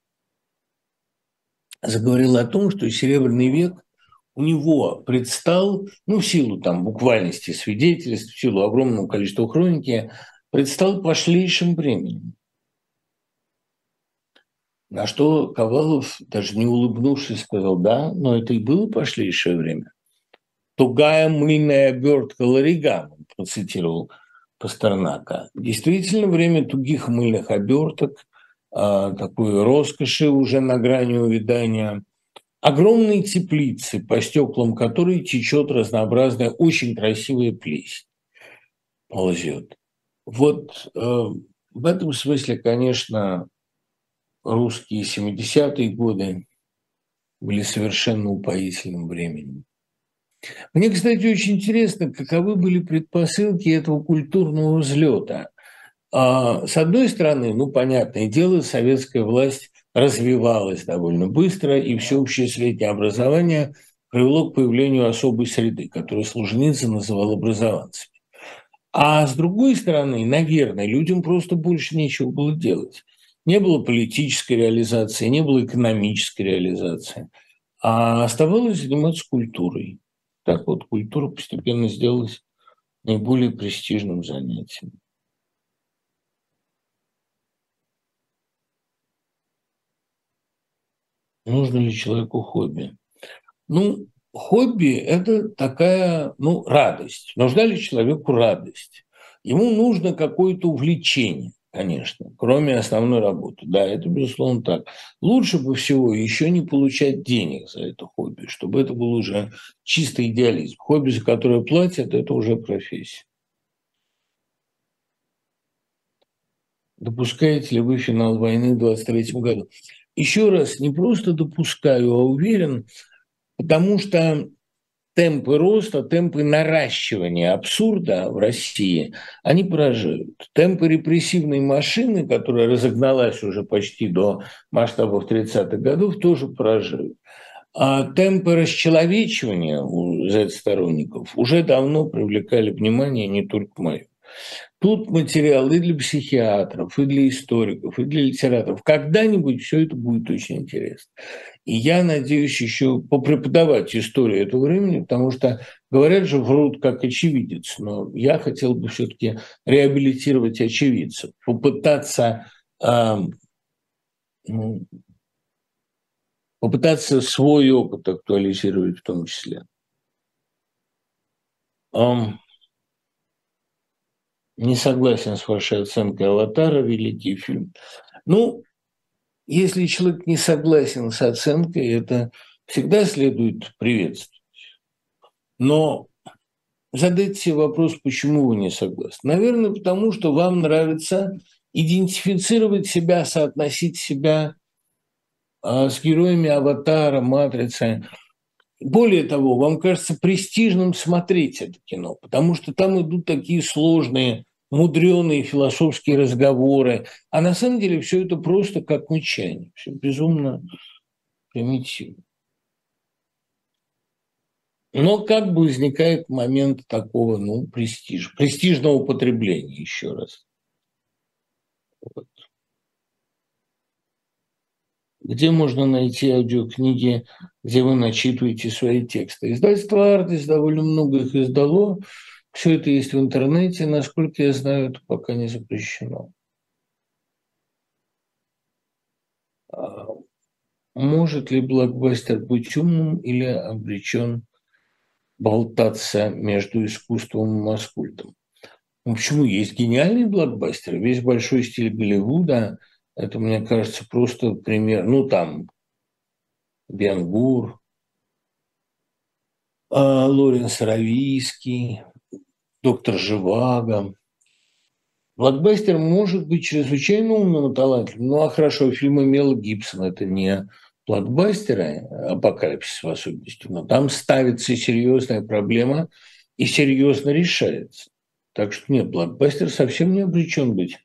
заговорил о том, что Серебряный век у него предстал, ну, в силу там буквальности свидетельств, в силу огромного количества хроники, предстал пошлейшим временем. На что Ковалов, даже не улыбнувшись, сказал, да, но это и было пошлейшее время. «Тугая мыльная обертка Лариган», процитировал Пастернака. Действительно, время тугих мыльных оберток, а, такой роскоши уже на грани увядания, огромные теплицы, по стеклам которой течет разнообразная, очень красивая плесень, ползет. Вот э, в этом смысле, конечно, русские 70-е годы были совершенно упоительным временем. Мне, кстати, очень интересно, каковы были предпосылки этого культурного взлета. А, с одной стороны, ну, понятное дело, советская власть развивалась довольно быстро, и всеобщее среднее образование привело к появлению особой среды, которую Солженицын называл образованцами. А с другой стороны, наверное, людям просто больше нечего было делать. Не было политической реализации, не было экономической реализации, а оставалось заниматься культурой. Так вот, культура постепенно сделалась наиболее престижным занятием. Нужно ли человеку хобби? Ну, хобби – это такая, ну, радость. Нужна ли человеку радость? Ему нужно какое-то увлечение конечно, кроме основной работы. Да, это безусловно так. Лучше бы всего еще не получать денег за это хобби, чтобы это был уже чистый идеализм. Хобби, за которое платят, это уже профессия. Допускаете ли вы финал войны в 23 году? Еще раз, не просто допускаю, а уверен, потому что темпы роста, темпы наращивания абсурда в России, они поражают. Темпы репрессивной машины, которая разогналась уже почти до масштабов 30-х годов, тоже поражают. А темпы расчеловечивания у Z-сторонников уже давно привлекали внимание не только мое. Тут материал и для психиатров, и для историков, и для литераторов. Когда-нибудь все это будет очень интересно. И я надеюсь еще попреподавать историю этого времени, потому что говорят же, врут как очевидец, но я хотел бы все-таки реабилитировать очевидцев, попытаться, э, попытаться свой опыт актуализировать в том числе. Не согласен с вашей оценкой «Аватара», великий фильм. Ну, если человек не согласен с оценкой, это всегда следует приветствовать. Но задайте себе вопрос, почему вы не согласны. Наверное, потому что вам нравится идентифицировать себя, соотносить себя а, с героями «Аватара», «Матрицы». Более того, вам кажется престижным смотреть это кино, потому что там идут такие сложные, мудреные философские разговоры, а на самом деле все это просто как мычание, все безумно примитивно. Но как бы возникает момент такого, ну, престижа, престижного употребления, еще раз. Вот. Где можно найти аудиокниги, где вы начитываете свои тексты? Издательство «Артис» довольно много их издало. Все это есть в интернете. Насколько я знаю, это пока не запрещено. А может ли блокбастер быть умным или обречен болтаться между искусством и маскультом? Ну, почему? Есть гениальные блокбастеры. Весь большой стиль Голливуда – это, мне кажется, просто пример. Ну, там Бенгур, а, Лоренс Равийский, доктор Живаго. Блокбастер может быть чрезвычайно умным и талантливым. Ну, а хорошо, фильмы Мела Гибсона – это не блокбастеры, апокалипсис в особенности, но там ставится серьезная проблема и серьезно решается. Так что нет, блокбастер совсем не обречен быть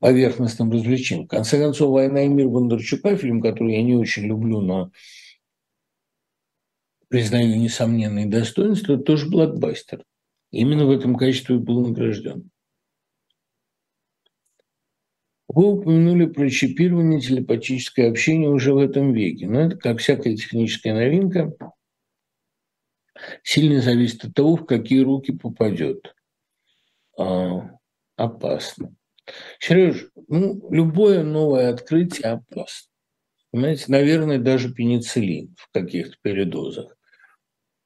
поверхностным развлечением. В конце концов, «Война и мир» Бондарчука, фильм, который я не очень люблю, но признаю несомненные достоинства, тоже блокбастер. Именно в этом качестве был награжден. Вы упомянули про чипирование, телепатическое общение уже в этом веке. Но это, как всякая техническая новинка, сильно зависит от того, в какие руки попадет. А, опасно. Сереж, ну, любое новое открытие опасно. Понимаете, наверное, даже пенициллин в каких-то передозах.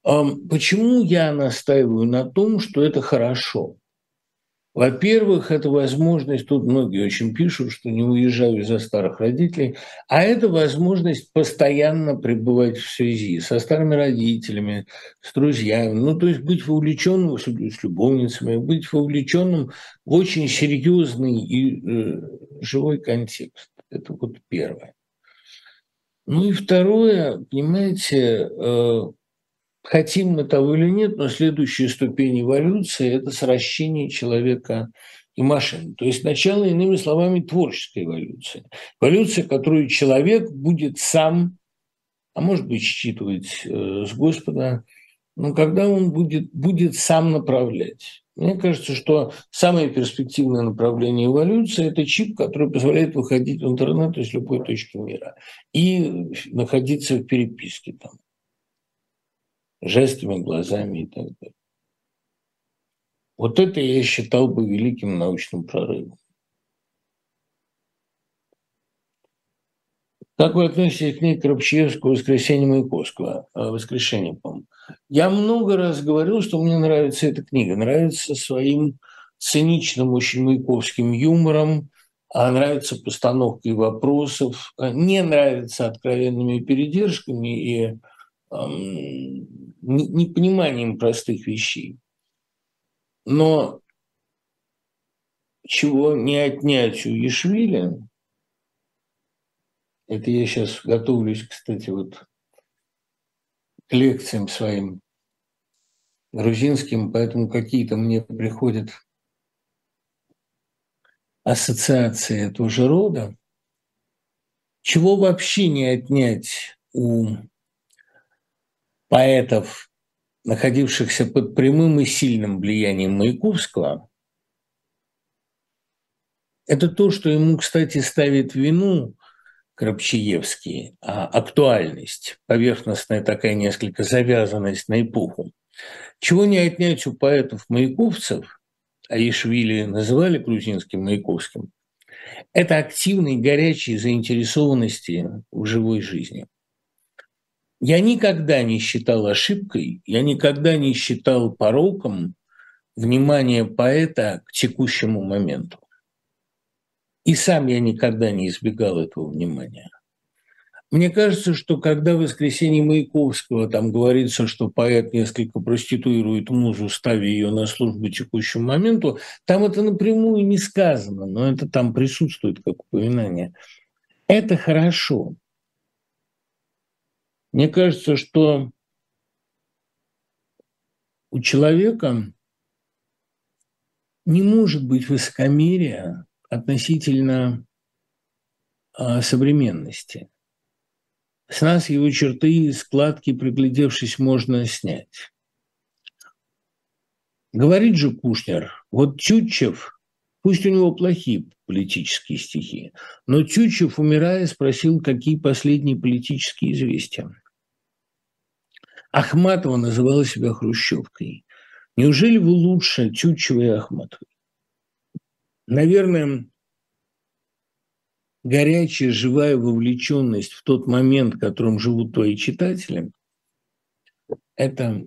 Почему я настаиваю на том, что это хорошо? Во-первых, это возможность, тут многие очень пишут, что не уезжаю из-за старых родителей, а это возможность постоянно пребывать в связи со старыми родителями, с друзьями, ну, то есть быть вовлеченным с любовницами, быть вовлеченным в очень серьезный и э, живой контекст. Это вот первое. Ну и второе, понимаете, э, хотим мы того или нет, но следующая ступень эволюции – это сращение человека и машины. То есть начало, иными словами, творческой эволюции. Эволюция, которую человек будет сам, а может быть, считывать э, с Господа, но когда он будет, будет сам направлять. Мне кажется, что самое перспективное направление эволюции – это чип, который позволяет выходить в интернет из любой точки мира и находиться в переписке там жестами, глазами и так далее. Вот это я считал бы великим научным прорывом. Как вы относитесь к книге Крапчевского «Воскресенье Маяковского»? Э, «Воскрешение», по-моему. Я много раз говорил, что мне нравится эта книга. Нравится своим циничным, очень маяковским юмором, а нравится постановкой вопросов, э, не нравится откровенными передержками и непониманием простых вещей. Но чего не отнять у Ешвили, это я сейчас готовлюсь, кстати, вот к лекциям своим грузинским, поэтому какие-то мне приходят ассоциации этого же рода. Чего вообще не отнять у поэтов, находившихся под прямым и сильным влиянием Маяковского, это то, что ему, кстати, ставит вину Крапчиевский, а актуальность, поверхностная такая несколько завязанность на эпоху. Чего не отнять у поэтов-маяковцев, а Ишвили называли грузинским Маяковским, это активной, горячей заинтересованности в живой жизни. Я никогда не считал ошибкой, я никогда не считал пороком внимание поэта к текущему моменту. И сам я никогда не избегал этого внимания. Мне кажется, что когда в «Воскресенье Маяковского» там говорится, что поэт несколько проституирует музу, ставя ее на службу текущему моменту, там это напрямую не сказано, но это там присутствует как упоминание. Это хорошо. Мне кажется, что у человека не может быть высокомерия относительно а, современности. С нас его черты и складки, приглядевшись, можно снять. Говорит же Кушнер, вот Тютчев, пусть у него плохие политические стихи, но Тютчев, умирая, спросил, какие последние политические известия. Ахматова называла себя хрущевкой. Неужели вы лучше Тютчева и Ахматовой? Наверное, горячая, живая вовлеченность в тот момент, в котором живут твои читатели, это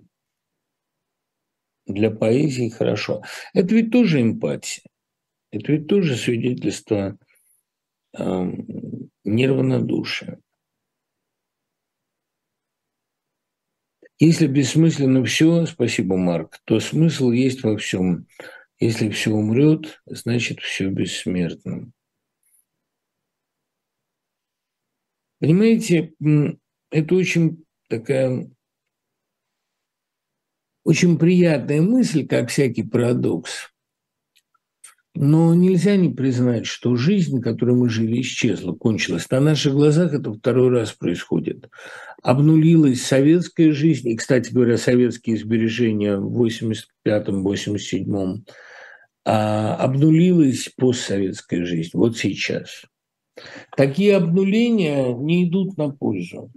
для поэзии хорошо. Это ведь тоже эмпатия. Это ведь тоже свидетельство э, неравнодушия. Если бессмысленно все, спасибо, Марк, то смысл есть во всем. Если все умрет, значит все бессмертно. Понимаете, это очень такая очень приятная мысль, как всякий парадокс. Но нельзя не признать, что жизнь, которой мы жили, исчезла, кончилась. На наших глазах это второй раз происходит. Обнулилась советская жизнь, и, кстати говоря, советские сбережения в 85-87-м, а обнулилась постсоветская жизнь вот сейчас. Такие обнуления не идут на пользу.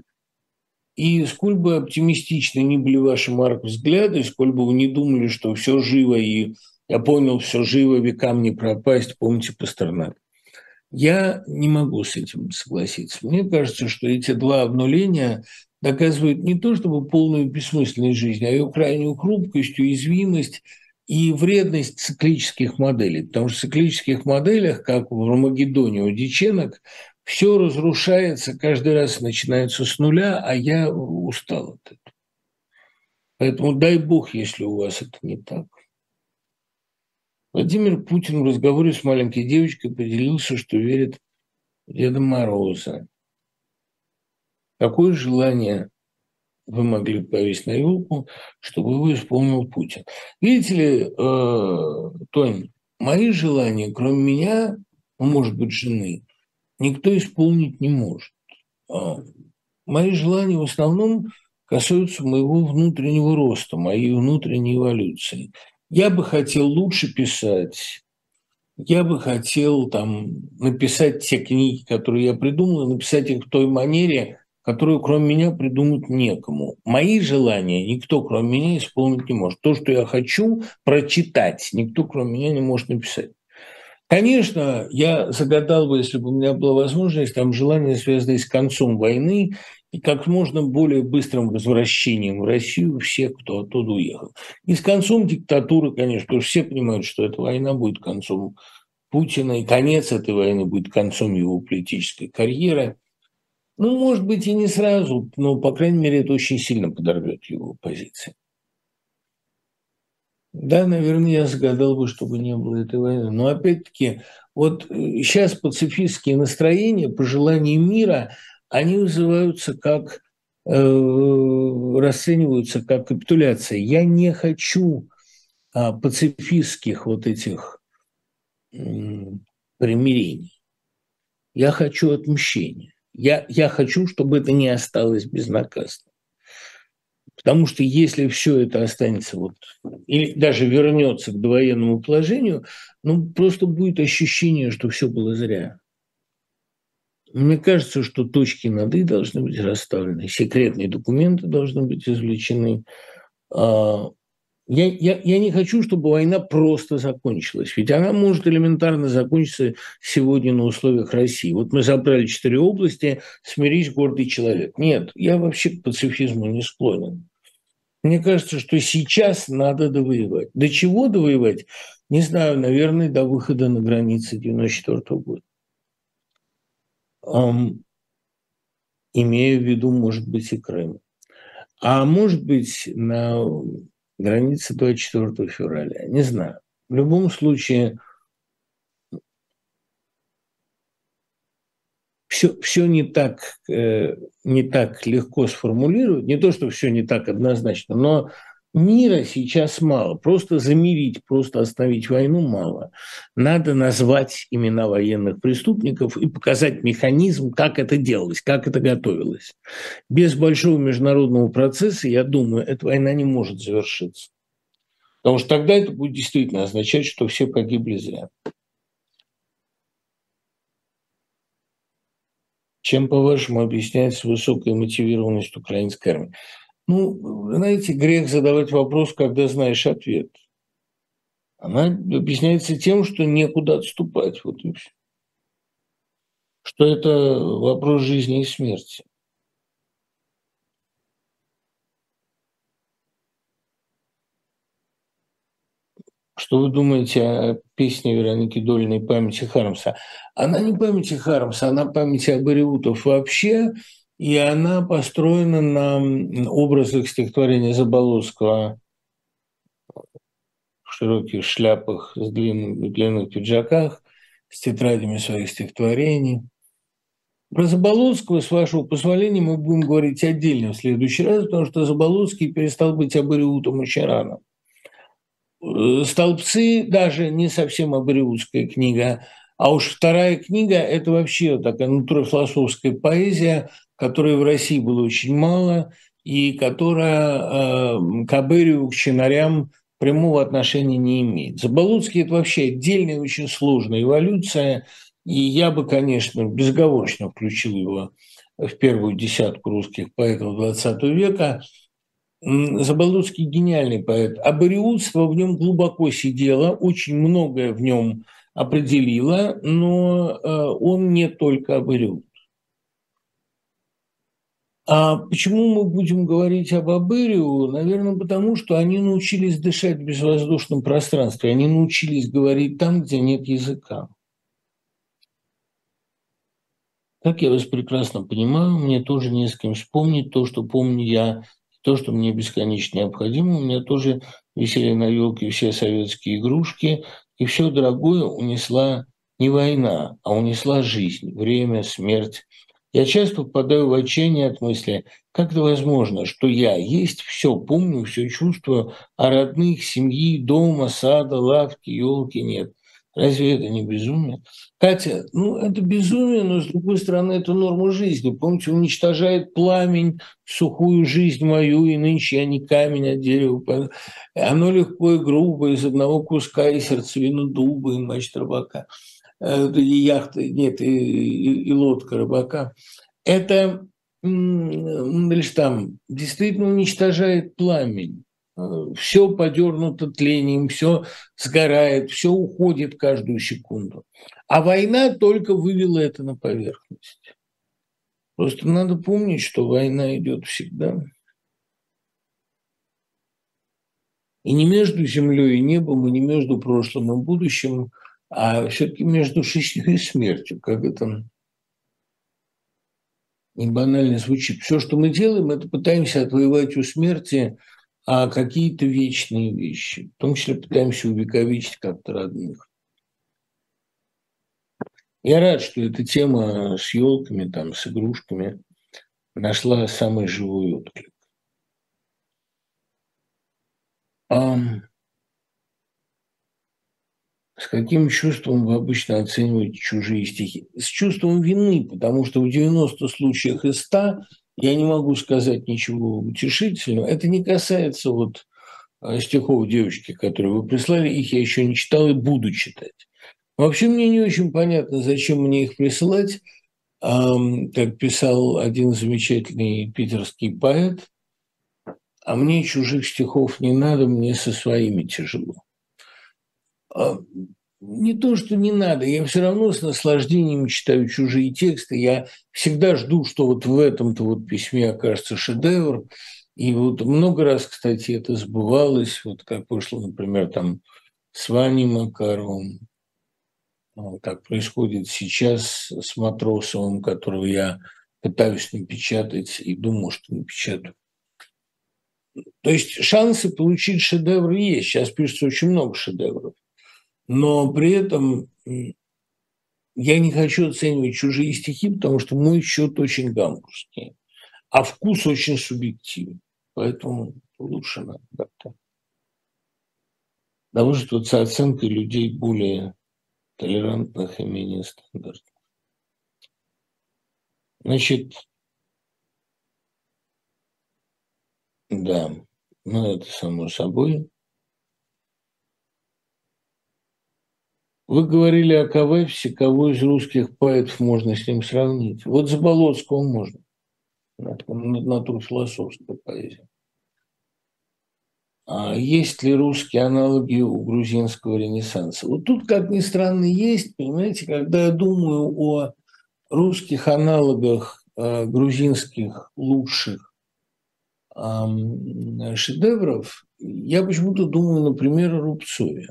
И сколь бы оптимистичны ни были ваши, Марк, взгляды, сколь бы вы не думали, что все живо, и я понял, все живо, векам не пропасть, помните Пастернак. Я не могу с этим согласиться. Мне кажется, что эти два обнуления доказывают не то чтобы полную бессмысленность жизни, а ее крайнюю хрупкость, уязвимость и вредность циклических моделей. Потому что в циклических моделях, как в Ромагеддоне у Диченок, все разрушается, каждый раз начинается с нуля, а я устал от этого. Поэтому дай бог, если у вас это не так. Владимир Путин в разговоре с маленькой девочкой поделился, что верит в Деда Мороза. Какое желание вы могли повесить на елку, чтобы его исполнил Путин. Видите ли, э, Тонь, мои желания, кроме меня, ну, может быть, жены, никто исполнить не может. А мои желания в основном касаются моего внутреннего роста, моей внутренней эволюции. Я бы хотел лучше писать, я бы хотел там написать те книги, которые я придумал, написать их в той манере, которую кроме меня придумать некому. Мои желания никто кроме меня исполнить не может. То, что я хочу прочитать, никто кроме меня не может написать. Конечно, я загадал бы, если бы у меня была возможность, там желание, связанное с концом войны и как можно более быстрым возвращением в Россию всех, кто оттуда уехал. И с концом диктатуры, конечно, потому что все понимают, что эта война будет концом Путина, и конец этой войны будет концом его политической карьеры – ну, может быть, и не сразу, но, по крайней мере, это очень сильно подорвет его позиции. Да, наверное, я загадал бы, чтобы не было этой войны. Но опять-таки, вот сейчас э, пацифистские настроения, пожелания мира, они вызываются как э, расцениваются как капитуляция. Я не хочу а, пацифистских вот этих примирений. Я хочу отмщения. Я, я хочу, чтобы это не осталось безнаказанно. Потому что если все это останется вот, или даже вернется к довоенному положению, ну просто будет ощущение, что все было зря. Мне кажется, что точки над «и» должны быть расставлены, секретные документы должны быть извлечены, а, я, я, я не хочу, чтобы война просто закончилась, ведь она может элементарно закончиться сегодня на условиях России. Вот мы забрали четыре области, смирись, гордый человек. Нет, я вообще к пацифизму не склонен. Мне кажется, что сейчас надо довоевать. До чего довоевать? Не знаю, наверное, до выхода на границы 94 года. Имея в виду, может быть, и Крым. А может быть, на границе 24 февраля. Не знаю. В любом случае, все, все не, так, э, не так легко сформулировать, не то, что все не так однозначно, но мира сейчас мало. Просто замирить, просто остановить войну мало. Надо назвать имена военных преступников и показать механизм, как это делалось, как это готовилось. Без большого международного процесса, я думаю, эта война не может завершиться. Потому что тогда это будет действительно означать, что все погибли зря. Чем, по-вашему, объясняется высокая мотивированность украинской армии? Ну, знаете, грех задавать вопрос, когда знаешь ответ. Она объясняется тем, что некуда отступать. Вот и все. Что это вопрос жизни и смерти. Что вы думаете о песне Вероники Долиной «Памяти Хармса»? Она не памяти Хармса, она памяти Абариутов вообще, и она построена на образах стихотворения Заболоцкого в широких шляпах с длинными, длинных пиджаках, с тетрадями своих стихотворений. Про Заболоцкого, с вашего позволения, мы будем говорить отдельно в следующий раз, потому что Заболоцкий перестал быть Абариутом очень рано. Э, «Столбцы» даже не совсем абориутская книга, а уж вторая книга – это вообще такая натурофилософская поэзия, которой в России было очень мало, и которая э, к Аберию, к чинарям прямого отношения не имеет. Заболоцкий – это вообще отдельная, очень сложная эволюция, и я бы, конечно, безоговорочно включил его в первую десятку русских поэтов XX века – Заболоцкий гениальный поэт. Абориутство в нем глубоко сидело, очень многое в нем определило, но э, он не только абориут. А почему мы будем говорить об Абырию? Наверное, потому что они научились дышать в безвоздушном пространстве, они научились говорить там, где нет языка. Как я вас прекрасно понимаю, мне тоже не с кем вспомнить то, что помню я то, что мне бесконечно необходимо. У меня тоже висели на елке все советские игрушки, и все дорогое унесла не война, а унесла жизнь, время, смерть. Я часто попадаю в отчаяние от мысли, как это возможно, что я есть все, помню, все чувствую, а родных, семьи, дома, сада, лавки, елки нет. Разве это не безумие? Катя, ну это безумие, но с другой стороны это норма жизни. Помните, уничтожает пламень, сухую жизнь мою, и нынче я не камень, а дерево. Оно легко и грубо, из одного куска и сердцевину дуба, и мачт рыбака. Э, и яхта, нет, и, и, и лодка рыбака. Это лишь там действительно уничтожает пламень все подернуто тлением, все сгорает, все уходит каждую секунду. А война только вывела это на поверхность. Просто надо помнить, что война идет всегда. И не между землей и небом, и не между прошлым и будущим, а все-таки между жизнью и смертью, как это не банально звучит. Все, что мы делаем, это пытаемся отвоевать у смерти а какие-то вечные вещи. В том числе пытаемся увековечить как-то родных. Я рад, что эта тема с елками, там, с игрушками нашла самый живой отклик. С каким чувством вы обычно оцениваете чужие стихи? С чувством вины, потому что в 90 случаях из 100 я не могу сказать ничего утешительного. Это не касается вот э, стихов девочки, которые вы прислали. Их я еще не читал и буду читать. Вообще мне не очень понятно, зачем мне их присылать. Как писал один замечательный питерский поэт, а мне чужих стихов не надо, мне со своими тяжело. А не то, что не надо, я все равно с наслаждением читаю чужие тексты. Я всегда жду, что вот в этом-то вот письме окажется шедевр. И вот много раз, кстати, это сбывалось, вот как вышло, например, там с Ваней Макаровым, а, как происходит сейчас с Матросовым, которого я пытаюсь напечатать и думаю, что напечатаю. То есть шансы получить шедевр есть. Сейчас пишется очень много шедевров. Но при этом я не хочу оценивать чужие стихи, потому что мой счет очень гамбургский, а вкус очень субъективен. Поэтому лучше надо как-то довольствоваться оценкой людей более толерантных и менее стандартных. Значит, да, ну это само собой. Вы говорили о Кавефсе, кого из русских поэтов можно с ним сравнить? Вот Заболоцкого можно. Натурфилософская поэзия. А есть ли русские аналоги у грузинского ренессанса? Вот тут, как ни странно, есть, понимаете, когда я думаю о русских аналогах э, грузинских лучших э, шедевров, я почему-то думаю, например, о Рубцове.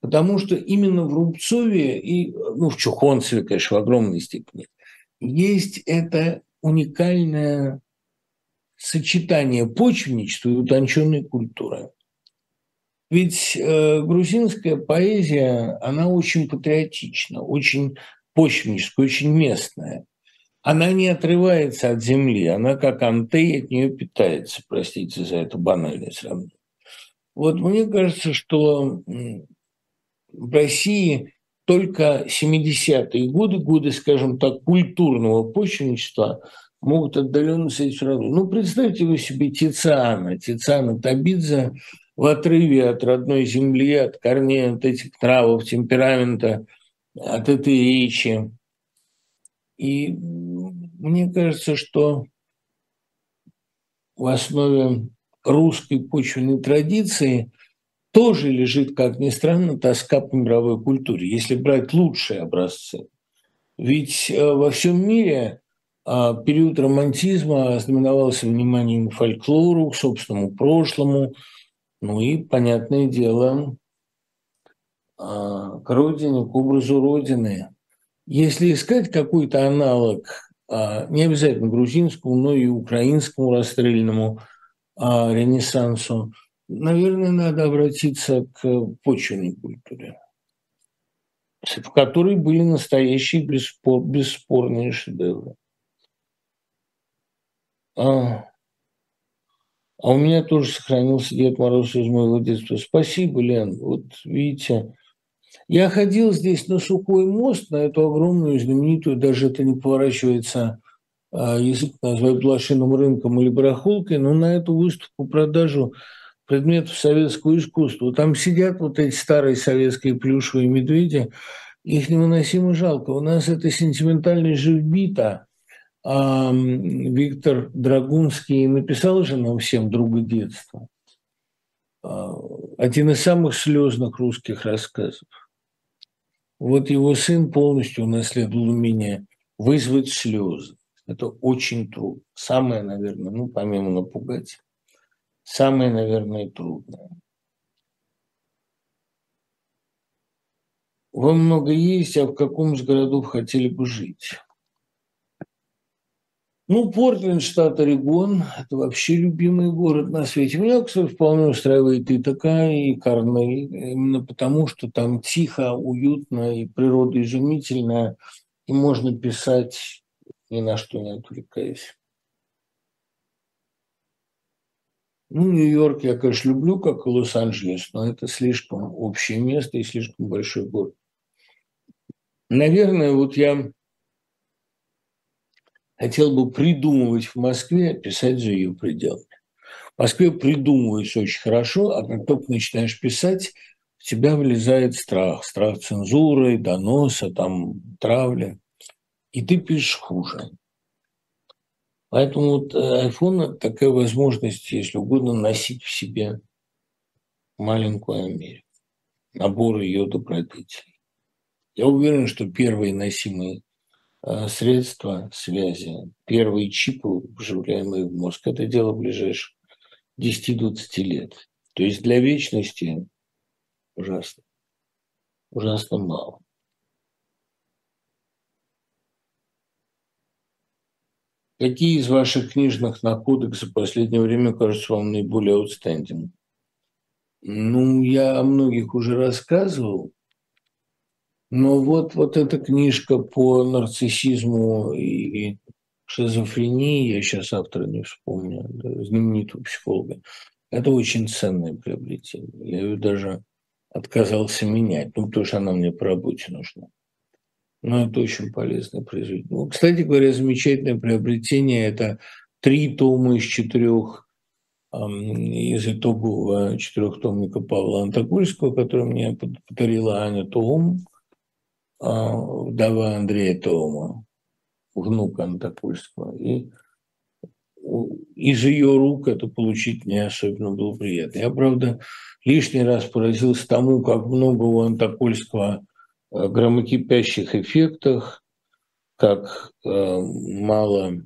Потому что именно в Рубцове и, ну, в Чухонцеве, конечно, в огромной степени, есть это уникальное сочетание почвенничества и утонченной культуры. Ведь э, грузинская поэзия, она очень патриотична, очень почвенническая, очень местная. Она не отрывается от земли, она как антей от нее питается, простите за это банальное сравнение. Вот мне кажется, что в России только 70-е годы, годы, скажем так, культурного почвенничества – могут отдаленно с этим сравнивать. Ну, представьте вы себе Тициана, Тициана Табидзе в отрыве от родной земли, от корней, от этих травов, темперамента, от этой речи. И мне кажется, что в основе русской почвенной традиции тоже лежит, как ни странно, тоска по мировой культуре, если брать лучшие образцы. Ведь э, во всем мире а период романтизма знаменовался вниманием к фольклору, к собственному прошлому, ну и, понятное дело, а, к родине, к образу родины. Если искать какой-то аналог, а, не обязательно грузинскому, но и украинскому расстрельному ренессансу, наверное, надо обратиться к почвенной культуре, в которой были настоящие бесспор, бесспорные шедевры. А, а у меня тоже сохранился Дед Мороз из моего детства. Спасибо, Лен. Вот видите, я ходил здесь на сухой мост, на эту огромную, знаменитую, даже это не поворачивается а, язык назвать блошиным рынком или барахолкой, но на эту выставку продажу предметов советского искусства. Там сидят вот эти старые советские плюшевые медведи, их невыносимо жалко. У нас это сентиментальность живбита – а Виктор Драгунский написал же нам всем «Друга детства». А, один из самых слезных русских рассказов. Вот его сын полностью унаследовал умение вызвать слезы. Это очень трудно. Самое, наверное, ну, помимо напугать, самое, наверное, трудное. Вам много есть, а в каком из городов хотели бы жить? Ну, Портленд, штат Орегон, это вообще любимый город на свете. Меня, кстати, вполне устраивает и такая, и Корнель, именно потому, что там тихо, уютно, и природа изумительная, и можно писать ни на что не отвлекаясь. Ну, Нью-Йорк я, конечно, люблю, как и Лос-Анджелес, но это слишком общее место и слишком большой город. Наверное, вот я хотел бы придумывать в Москве, писать за ее пределами. В Москве придумывается очень хорошо, а как только начинаешь писать, в тебя вылезает страх. Страх цензуры, доноса, там, травли. И ты пишешь хуже. Поэтому вот э, iPhone – такая возможность, если угодно, носить в себе маленькую Америку, набор ее добродетелей. Я уверен, что первые носимые Э, средства связи, первые чипы, вживляемые в мозг. Это дело ближайших 10-20 лет. То есть для вечности ужасно. Ужасно мало. Какие из ваших книжных находок за последнее время кажутся вам наиболее аутстендинг? Ну, я о многих уже рассказывал. Но вот, вот эта книжка по нарциссизму и шизофрении, я сейчас автора не вспомню, знаменитого психолога, это очень ценное приобретение. Я ее даже отказался менять, ну, потому что она мне по работе нужна. Но это очень полезное произведение. Ну, кстати говоря, замечательное приобретение – это три тома из четырех из итогового четырехтомника Павла Антокольского, который мне подарила Аня Том, а, вдова Андрея Тома, внука Антокольского. И из ее рук это получить не особенно было приятно. Я, правда, лишний раз поразился тому, как много у Антокольского громокипящих эффектах, как э, мало,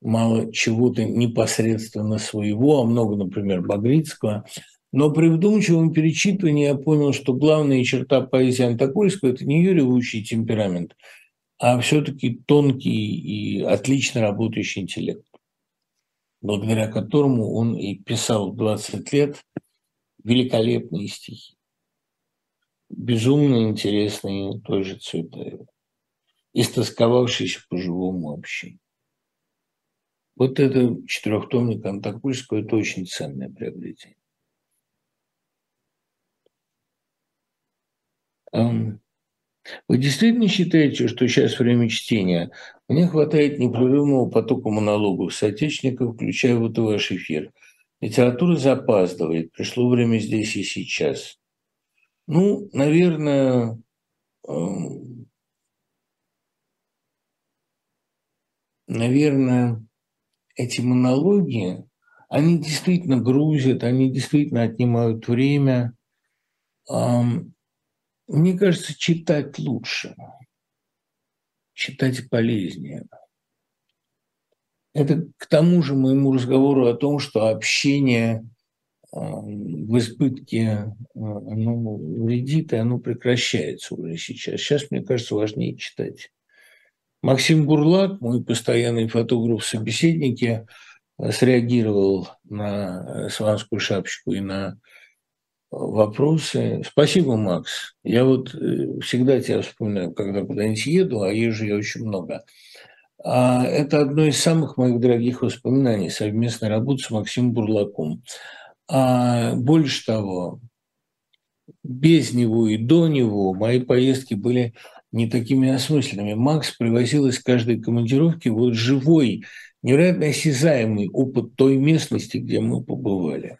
мало чего-то непосредственно своего, а много, например, Багрицкого. Но при вдумчивом перечитывании я понял, что главная черта поэзии Антокольского – это не ее ревущий темперамент, а все-таки тонкий и отлично работающий интеллект, благодаря которому он и писал 20 лет великолепные стихи безумно интересный той же истосковавшийся по живому общению. Вот это четырехтомник Антокольского – это очень ценное приобретение. Вы действительно считаете, что сейчас время чтения? Мне хватает непрерывного потока монологов соотечественников, включая вот и ваш эфир. Литература запаздывает, пришло время здесь и сейчас. Ну, наверное, эм, наверное, эти монологи, они действительно грузят, они действительно отнимают время. Мне кажется, читать лучше, читать полезнее. Это к тому же моему разговору о том, что общение – в избытке оно вредит, и оно прекращается уже сейчас. Сейчас, мне кажется, важнее читать. Максим Бурлак, мой постоянный фотограф собеседники, среагировал на Сванскую шапочку и на вопросы. Спасибо, Макс. Я вот э, всегда тебя вспоминаю, когда куда-нибудь еду, а езжу я очень много. А это одно из самых моих дорогих воспоминаний, совместная работа с Максимом Бурлаком. А больше того, без него и до него мои поездки были не такими осмысленными. Макс привозил из каждой командировки вот живой, невероятно осязаемый опыт той местности, где мы побывали.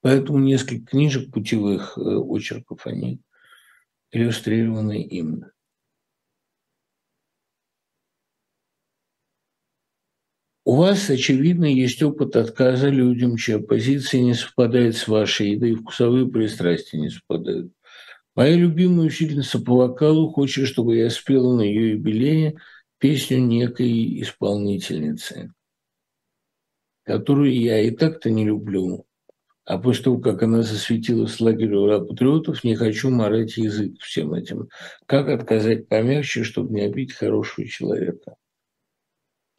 Поэтому несколько книжек путевых э, очерков, они иллюстрированы им. У вас, очевидно, есть опыт отказа людям, чья позиция не совпадает с вашей, да и вкусовые пристрастия не совпадают. Моя любимая учительница по вокалу хочет, чтобы я спела на ее юбилее песню некой исполнительницы, которую я и так-то не люблю. А после того, как она засветилась с лагеря ура патриотов, не хочу морать язык всем этим. Как отказать помягче, чтобы не обидеть хорошего человека?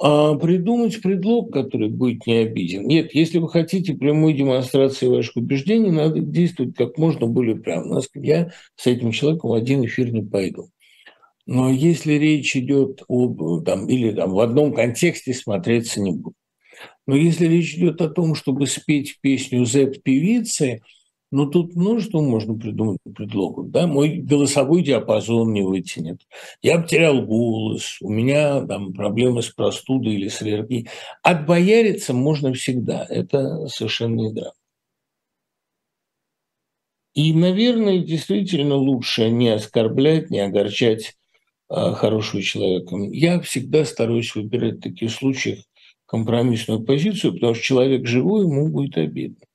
А придумать предлог, который будет не обиден. Нет, если вы хотите прямой демонстрации ваших убеждений, надо действовать как можно более прямо. Я с этим человеком в один эфир не пойду. Но если речь идет об, там, или там, в одном контексте смотреться не буду. Но если речь идет о том, чтобы спеть песню Z-певицы – ну, тут множество можно придумать предлогов. Да? Мой голосовой диапазон не вытянет. Я потерял голос, у меня там проблемы с простудой или с аллергией. Отбояриться можно всегда. Это совершенно не. И, наверное, действительно лучше не оскорблять, не огорчать а, хорошего человека. Я всегда стараюсь выбирать в таких случаях компромиссную позицию, потому что человек живой, ему будет обидно.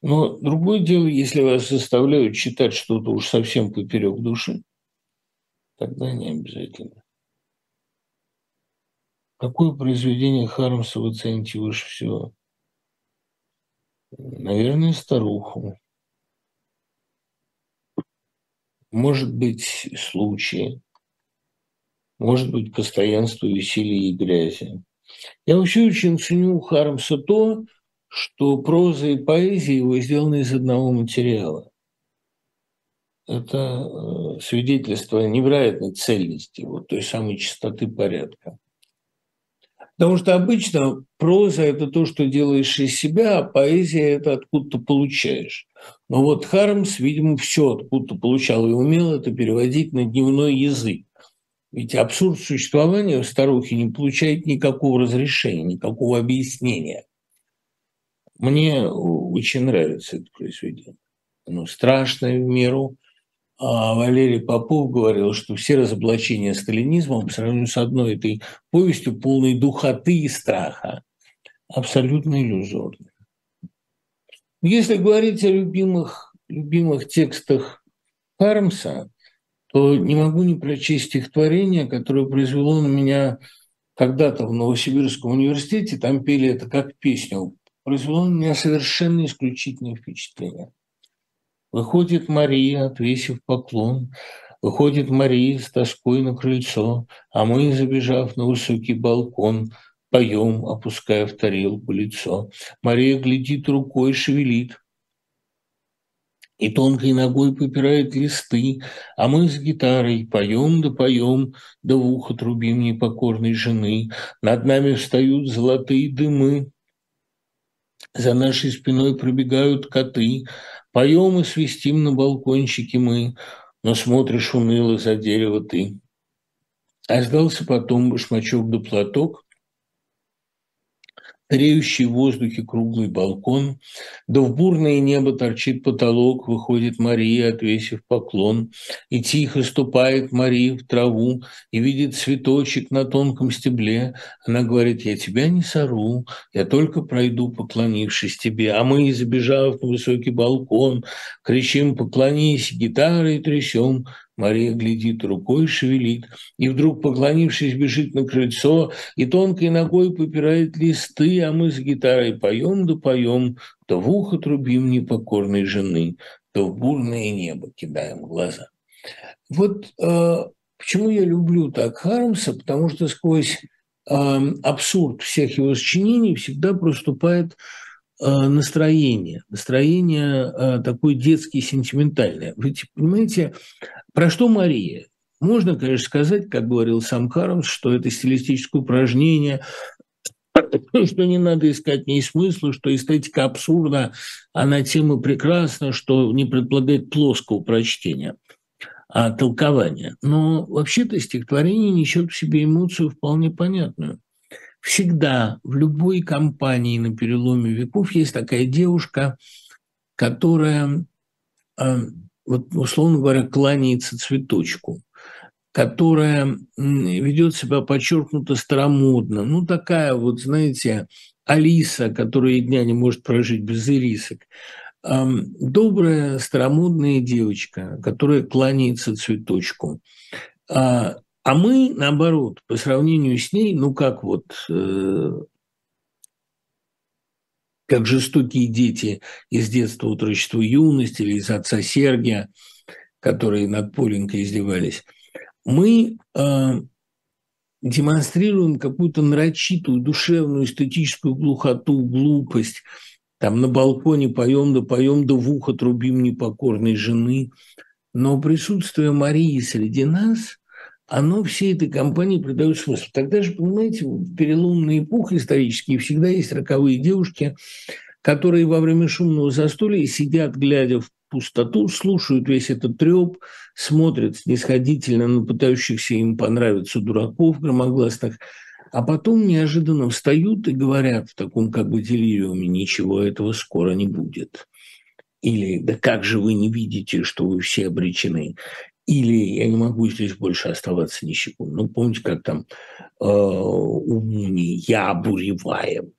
Но другое дело, если вас заставляют читать что-то уж совсем поперек души, тогда не обязательно. Какое произведение Хармса вы цените выше всего? Наверное, старуху. Может быть, случаи. Может быть, постоянство веселья и грязи. Я вообще очень ценю Хармса то, что проза и поэзия его сделаны из одного материала. Это э, свидетельство невероятной цельности, вот той самой чистоты порядка. Потому что обычно проза – это то, что делаешь из себя, а поэзия – это откуда-то получаешь. Но вот Хармс, видимо, все откуда-то получал и умел это переводить на дневной язык. Ведь абсурд существования старухи не получает никакого разрешения, никакого объяснения. Мне очень нравится это произведение. Оно страшное в меру. А Валерий Попов говорил, что все разоблачения сталинизма по сравнению с одной этой повестью, полной духоты и страха, абсолютно иллюзорны. Если говорить о любимых, любимых текстах Хармса, то не могу не прочесть стихотворение, которое произвело на меня когда-то в Новосибирском университете, там пели это как песню, произвело на меня совершенно исключительное впечатление. Выходит Мария, отвесив поклон, Выходит Мария с тоской на крыльцо, А мы, забежав на высокий балкон, Поем, опуская в тарелку лицо. Мария глядит рукой, шевелит, и тонкой ногой попирает листы, а мы с гитарой поем да поем, да в ухо трубим непокорной жены. Над нами встают золотые дымы, за нашей спиной пробегают коты, поем и свистим на балкончике мы, но смотришь уныло за дерево ты. А сдался потом башмачок да платок, Реющий в воздухе круглый балкон, да в бурное небо торчит потолок, выходит Мария, отвесив поклон, и тихо ступает Мария в траву и видит цветочек на тонком стебле. Она говорит, я тебя не сору, я только пройду, поклонившись тебе. А мы, забежав на высокий балкон, кричим, поклонись, гитарой трясем, Мария глядит, рукой шевелит, и вдруг, поклонившись, бежит на крыльцо и тонкой ногой попирает листы, а мы с гитарой поем да поем, то в ухо трубим непокорной жены, то в бурное небо кидаем глаза. Вот э, почему я люблю так Хармса, потому что сквозь э, абсурд всех его сочинений всегда проступает э, настроение, настроение э, такое детское, сентиментальное. Вы понимаете, про что Мария? Можно, конечно, сказать, как говорил сам Хармс, что это стилистическое упражнение, что не надо искать в ней смысла, что эстетика абсурда, она тема прекрасна, что не предполагает плоского прочтения, а толкования. Но вообще-то стихотворение несет в себе эмоцию вполне понятную. Всегда в любой компании на переломе веков есть такая девушка, которая э, вот, условно говоря, кланяется цветочку, которая ведет себя подчеркнуто старомодно. Ну, такая вот, знаете, Алиса, которая дня не может прожить без ирисок. Добрая, старомодная девочка, которая кланяется цветочку. А, а мы, наоборот, по сравнению с ней, ну, как вот э, как жестокие дети из детства, отрочества, юности или из отца Сергия, которые над Поленькой издевались, мы э, демонстрируем какую-то нарочитую, душевную, эстетическую глухоту, глупость. Там на балконе поем да поем, да в ухо трубим непокорной жены. Но присутствие Марии среди нас оно всей этой компании придает смысл. Тогда же, понимаете, в переломный эпох исторический всегда есть роковые девушки, которые во время шумного застолья сидят, глядя в пустоту, слушают весь этот треп, смотрят снисходительно на пытающихся им понравиться дураков громогласных, а потом неожиданно встают и говорят в таком как бы делириуме, ничего этого скоро не будет. Или «Да как же вы не видите, что вы все обречены?» Или я не могу здесь больше оставаться нищеком. Ну, помните, как там э, у «Я обуреваем».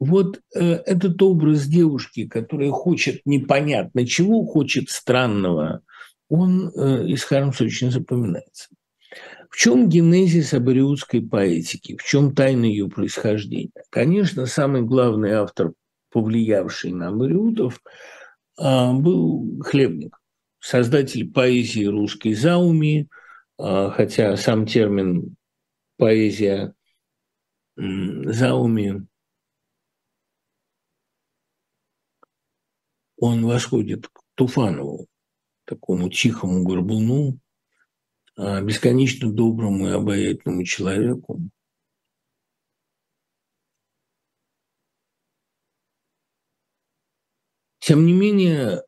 Вот э, этот образ девушки, которая хочет непонятно чего, хочет странного, он э, из Хармса очень запоминается. В чем генезис абориутской поэтики? В чем тайна ее происхождения? Конечно, самый главный автор, повлиявший на абориутов, а, был Хлебник, создатель поэзии русской зауми, а, хотя сам термин поэзия зауми он восходит к Туфанову, такому тихому горбуну, а, бесконечно доброму и обаятельному человеку. Тем не менее,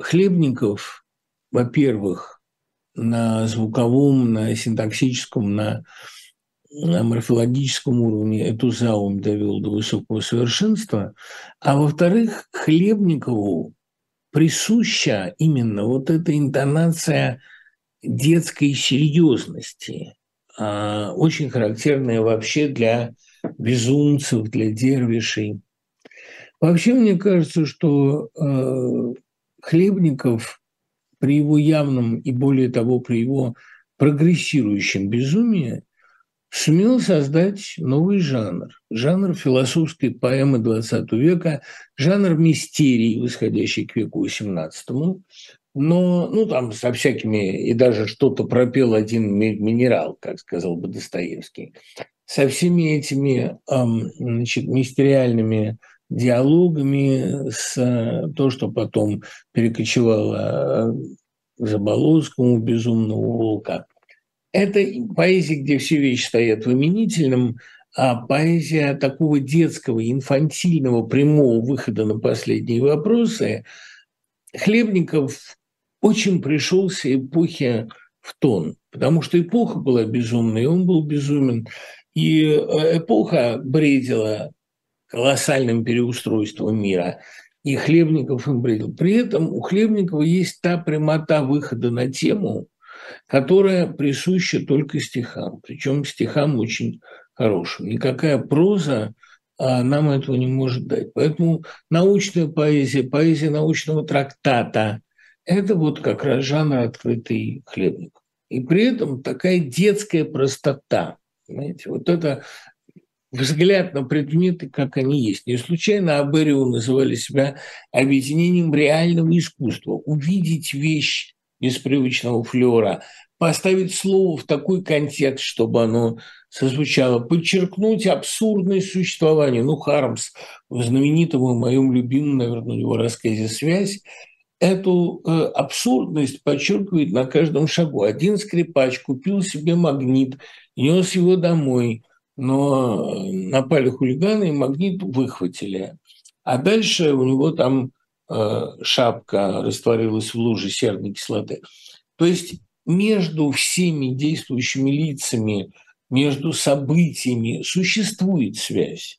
Хлебников, во-первых, на звуковом, на синтаксическом, на, на морфологическом уровне эту заум довел до высокого совершенства, а во-вторых, Хлебникову присуща именно вот эта интонация детской серьезности, а, очень характерная вообще для безумцев, для дервишей. Вообще, мне кажется, что э, Хлебников при его явном и более того при его прогрессирующем безумии сумел создать новый жанр. Жанр философской поэмы XX века, жанр мистерий, восходящий к веку XVIII, но, ну, там со всякими, и даже что-то пропел один минерал, как сказал бы Достоевский, со всеми этими, значит, мистериальными диалогами, с то, что потом перекочевало к Заболоцкому «Безумного волка», это поэзия, где все вещи стоят в именительном, а поэзия такого детского, инфантильного, прямого выхода на последние вопросы. Хлебников очень пришелся эпохе в тон, потому что эпоха была безумная, и он был безумен. И э, эпоха бредила колоссальным переустройством мира, и Хлебников им бредил. При этом у Хлебникова есть та прямота выхода на тему, которая присуща только стихам, причем стихам очень хорошим. Никакая проза а, нам этого не может дать. Поэтому научная поэзия, поэзия научного трактата – это вот как раз жанр открытый хлебник. И при этом такая детская простота. Понимаете? Вот это взгляд на предметы, как они есть. Не случайно Аберио называли себя объединением реального искусства. Увидеть вещь без привычного флера, поставить слово в такой контекст, чтобы оно созвучало, подчеркнуть абсурдность существования. Ну, Хармс в знаменитом и моем любимом, наверное, у него рассказе «Связь» эту э, абсурдность подчеркивает на каждом шагу. Один скрипач купил себе магнит, нес его домой, но напали хулиганы и магнит выхватили. А дальше у него там Э, шапка растворилась в луже серной кислоты. То есть между всеми действующими лицами, между событиями существует связь.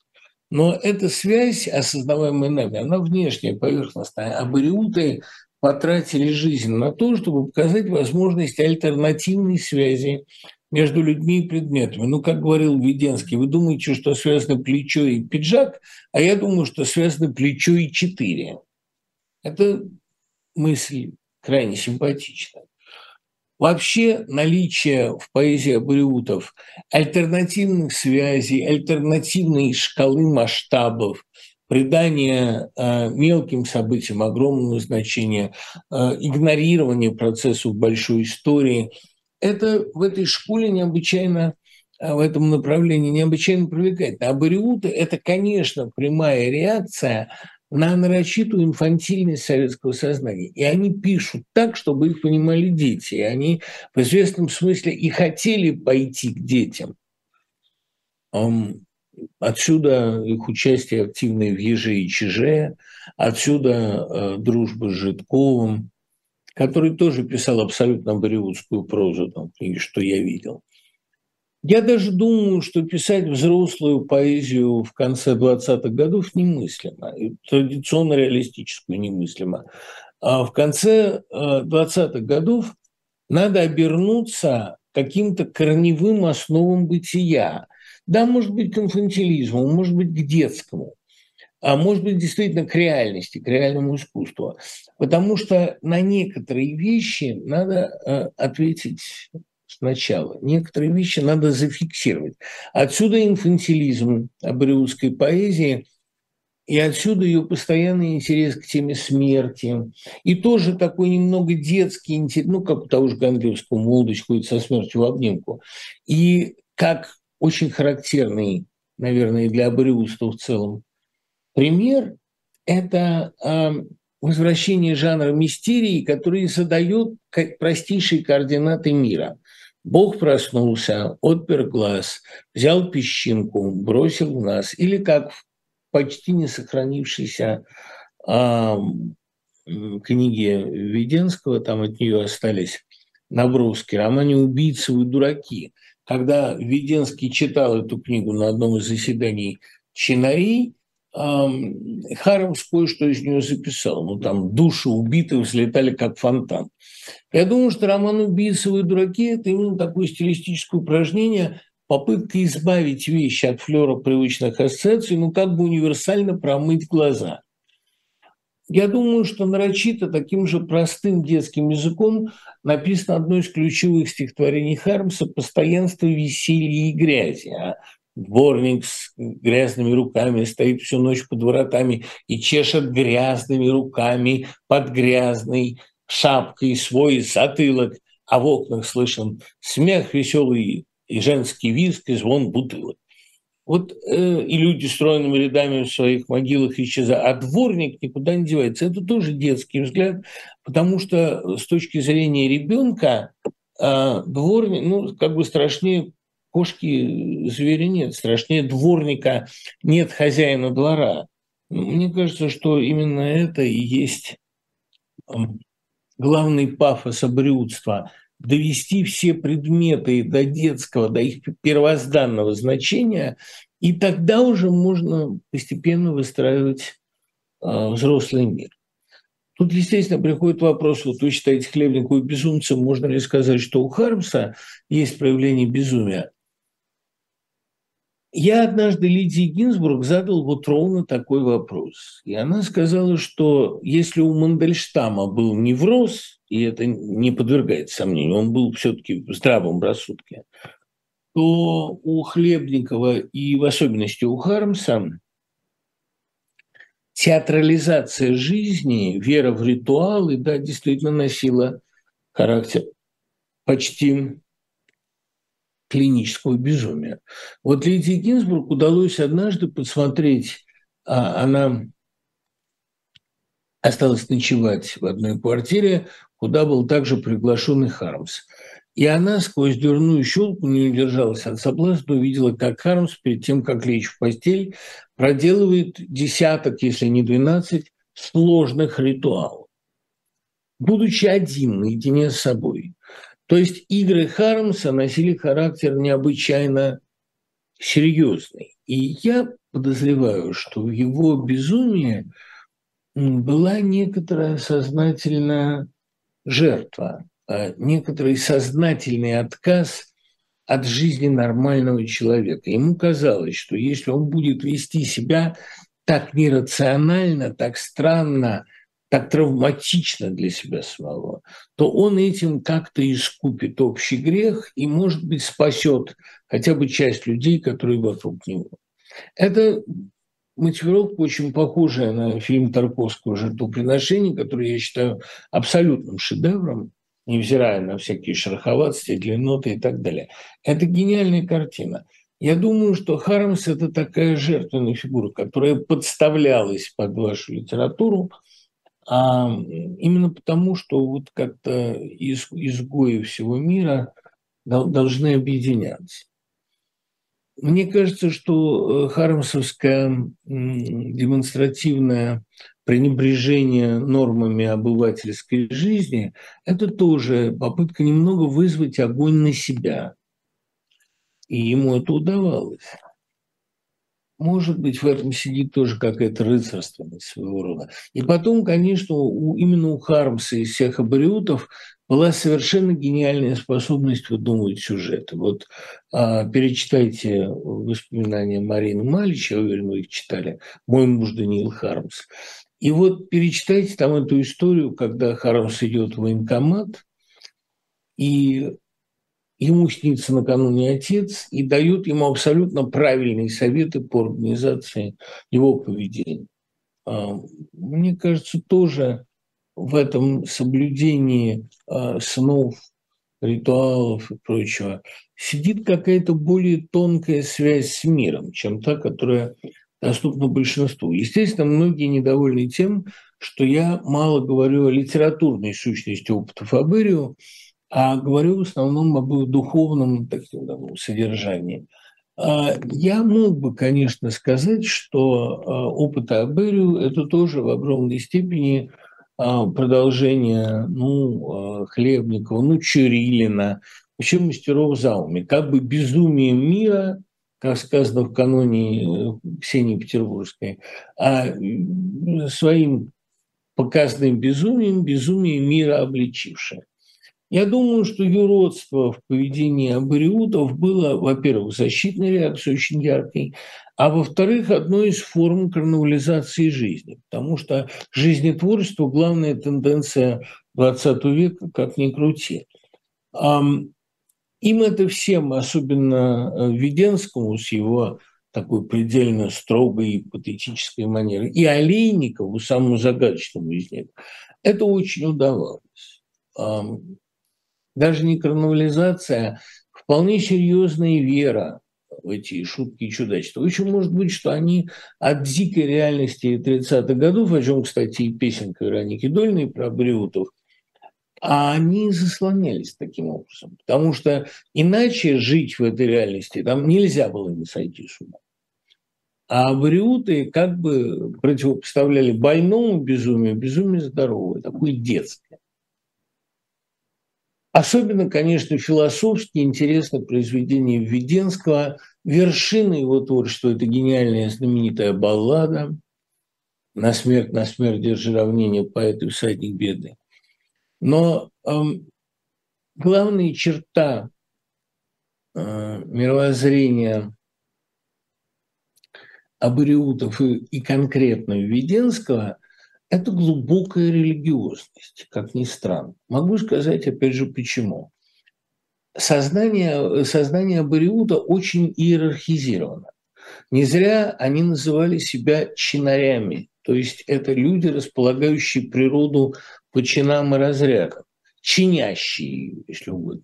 Но эта связь, осознаваемая нами, она внешняя, поверхностная. А бариуты потратили жизнь на то, чтобы показать возможность альтернативной связи между людьми и предметами. Ну, как говорил Веденский, вы думаете, что связано плечо и пиджак, а я думаю, что связано плечо и четыре. Это мысль крайне симпатичная. Вообще наличие в поэзии абориутов альтернативных связей, альтернативной шкалы масштабов, придание э, мелким событиям огромного значения, э, игнорирование процессов большой истории, это в этой школе необычайно э, в этом направлении необычайно привлекательно. А Бариуты – это, конечно, прямая реакция на нарочитую инфантильность советского сознания. И они пишут так, чтобы их понимали дети. И они в известном смысле и хотели пойти к детям. Отсюда их участие активное в «Еже и Чеже», отсюда э, дружба с Житковым, который тоже писал абсолютно болливудскую прозу, там, книги «Что я видел». Я даже думаю, что писать взрослую поэзию в конце 20-х годов немыслимо, традиционно реалистическую немыслимо. А в конце 20-х э, годов надо обернуться каким-то корневым основам бытия. Да, может быть, к инфантилизму, может быть, к детскому, а может быть, действительно к реальности, к реальному искусству. Потому что на некоторые вещи надо э, ответить начала. Некоторые вещи надо зафиксировать. Отсюда инфантилизм абориутской поэзии – и отсюда ее постоянный интерес к теме смерти. И тоже такой немного детский интерес, ну, как у того же Гондлевского, молодость ходит со смертью в обнимку. И как очень характерный, наверное, для абориуста в целом пример, это э, возвращение жанра мистерии, который задает простейшие координаты мира. Бог проснулся, отпер глаз, взял песчинку, бросил в нас. Или как в почти не сохранившейся а, книги Веденского, там от нее остались наброски, романе «Убийцы вы дураки». Когда Веденский читал эту книгу на одном из заседаний чинарей, Харамс кое-что из нее записал. Ну, там души убитых взлетали как фонтан. Я думаю, что роман «Убийцы вы дураки» – это именно такое стилистическое упражнение, попытка избавить вещи от флера привычных ассоциаций, ну, как бы универсально промыть глаза. Я думаю, что нарочито таким же простым детским языком написано одно из ключевых стихотворений Хармса «Постоянство веселья и грязи». А дворник с грязными руками стоит всю ночь под воротами и чешет грязными руками под грязной шапкой свой затылок, а в окнах слышен смех веселый и женский визг, и звон бутылок. Вот э, и люди стройными рядами в своих могилах исчезают, а дворник никуда не девается. Это тоже детский взгляд, потому что с точки зрения ребенка э, дворник, ну, как бы страшнее кошки зверя нет, страшнее дворника нет хозяина двора. Мне кажется, что именно это и есть главный пафос обрюдства – довести все предметы до детского, до их первозданного значения, и тогда уже можно постепенно выстраивать э, взрослый мир. Тут, естественно, приходит вопрос, вот вы считаете Хлебникову безумцем, можно ли сказать, что у Хармса есть проявление безумия? Я однажды Лидии Гинзбург задал вот ровно такой вопрос. И она сказала, что если у Мандельштама был невроз, и это не подвергается сомнению, он был все-таки в здравом рассудке, то у Хлебникова и в особенности у Хармса театрализация жизни, вера в ритуалы, да, действительно носила характер почти клинического безумия. Вот Лидии Гинзбург удалось однажды посмотреть, а она осталась ночевать в одной квартире куда был также приглашен и Хармс. И она сквозь дверную щелку не удержалась от соблазна, увидела, как Хармс перед тем, как лечь в постель, проделывает десяток, если не двенадцать, сложных ритуалов, будучи один, наедине с собой. То есть игры Хармса носили характер необычайно серьезный. И я подозреваю, что в его безумии была некоторая сознательная жертва, а некоторый сознательный отказ от жизни нормального человека. Ему казалось, что если он будет вести себя так нерационально, так странно, так травматично для себя самого, то он этим как-то искупит общий грех и, может быть, спасет хотя бы часть людей, которые вокруг него. Это мотивировка очень похожая на фильм Тарковского «Жертвоприношение», который я считаю абсолютным шедевром, невзирая на всякие шероховатости, длинноты и так далее. Это гениальная картина. Я думаю, что Хармс – это такая жертвенная фигура, которая подставлялась под вашу литературу, а именно потому, что вот как-то из, изгои всего мира должны объединяться. Мне кажется, что э, хармсовское демонстративное пренебрежение нормами обывательской жизни – это тоже попытка немного вызвать огонь на себя. И ему это удавалось. Может быть, в этом сидит тоже какая-то рыцарственность своего рода. И потом, конечно, у, именно у Хармса и всех абориутов была совершенно гениальная способность выдумывать сюжеты. Вот а, перечитайте воспоминания Марины Малич, я уверен, вы их читали, «Мой муж Даниил Хармс». И вот перечитайте там эту историю, когда Хармс идет в военкомат, и ему снится накануне отец и дает ему абсолютно правильные советы по организации его поведения. А, мне кажется, тоже в этом соблюдении а, снов, ритуалов и прочего сидит какая-то более тонкая связь с миром, чем та, которая доступна большинству. Естественно, многие недовольны тем, что я мало говорю о литературной сущности опытов Аберио, а говорю в основном об духовном таким, ну, содержании. А, я мог бы, конечно, сказать, что а, опыт Аберио – это тоже в огромной степени а, продолжение ну, Хлебникова, ну, Чурилина, вообще мастеров зауми. Как бы безумие мира, как сказано в каноне э, Ксении Петербургской, а своим показанным безумием безумие мира обличившее. Я думаю, что юродство в поведении абориутов было, во-первых, защитной реакцией очень яркой, а во-вторых, одной из форм карнавализации жизни, потому что жизнетворчество – главная тенденция XX века, как ни крути. Им это всем, особенно э, Веденскому с его такой предельно строгой и патетической манерой, и Олейникову, самому загадочному из них, это очень удавалось даже не карнавализация, вполне серьезная вера в эти шутки и чудачества. Очень может быть, что они от дикой реальности 30-х годов, о чем, кстати, и песенка Вероники Дольной про Бриутов, а они заслонялись таким образом. Потому что иначе жить в этой реальности там нельзя было не сойти с ума. А вариуты как бы противопоставляли больному безумию безумие здоровое, такое детское. Особенно, конечно, философски интересно произведение Введенского. Вершина его творчества – это гениальная знаменитая баллада «На смерть, на смерть, держи равнение, поэт и всадник бедный». Но эм, главная черта э, мировоззрения Абариутов и, и конкретно Введенского – это глубокая религиозность, как ни странно. Могу сказать, опять же, почему. Сознание, сознание Бариуда очень иерархизировано. Не зря они называли себя чинарями, то есть это люди, располагающие природу по чинам и разрядам, чинящие, если угодно.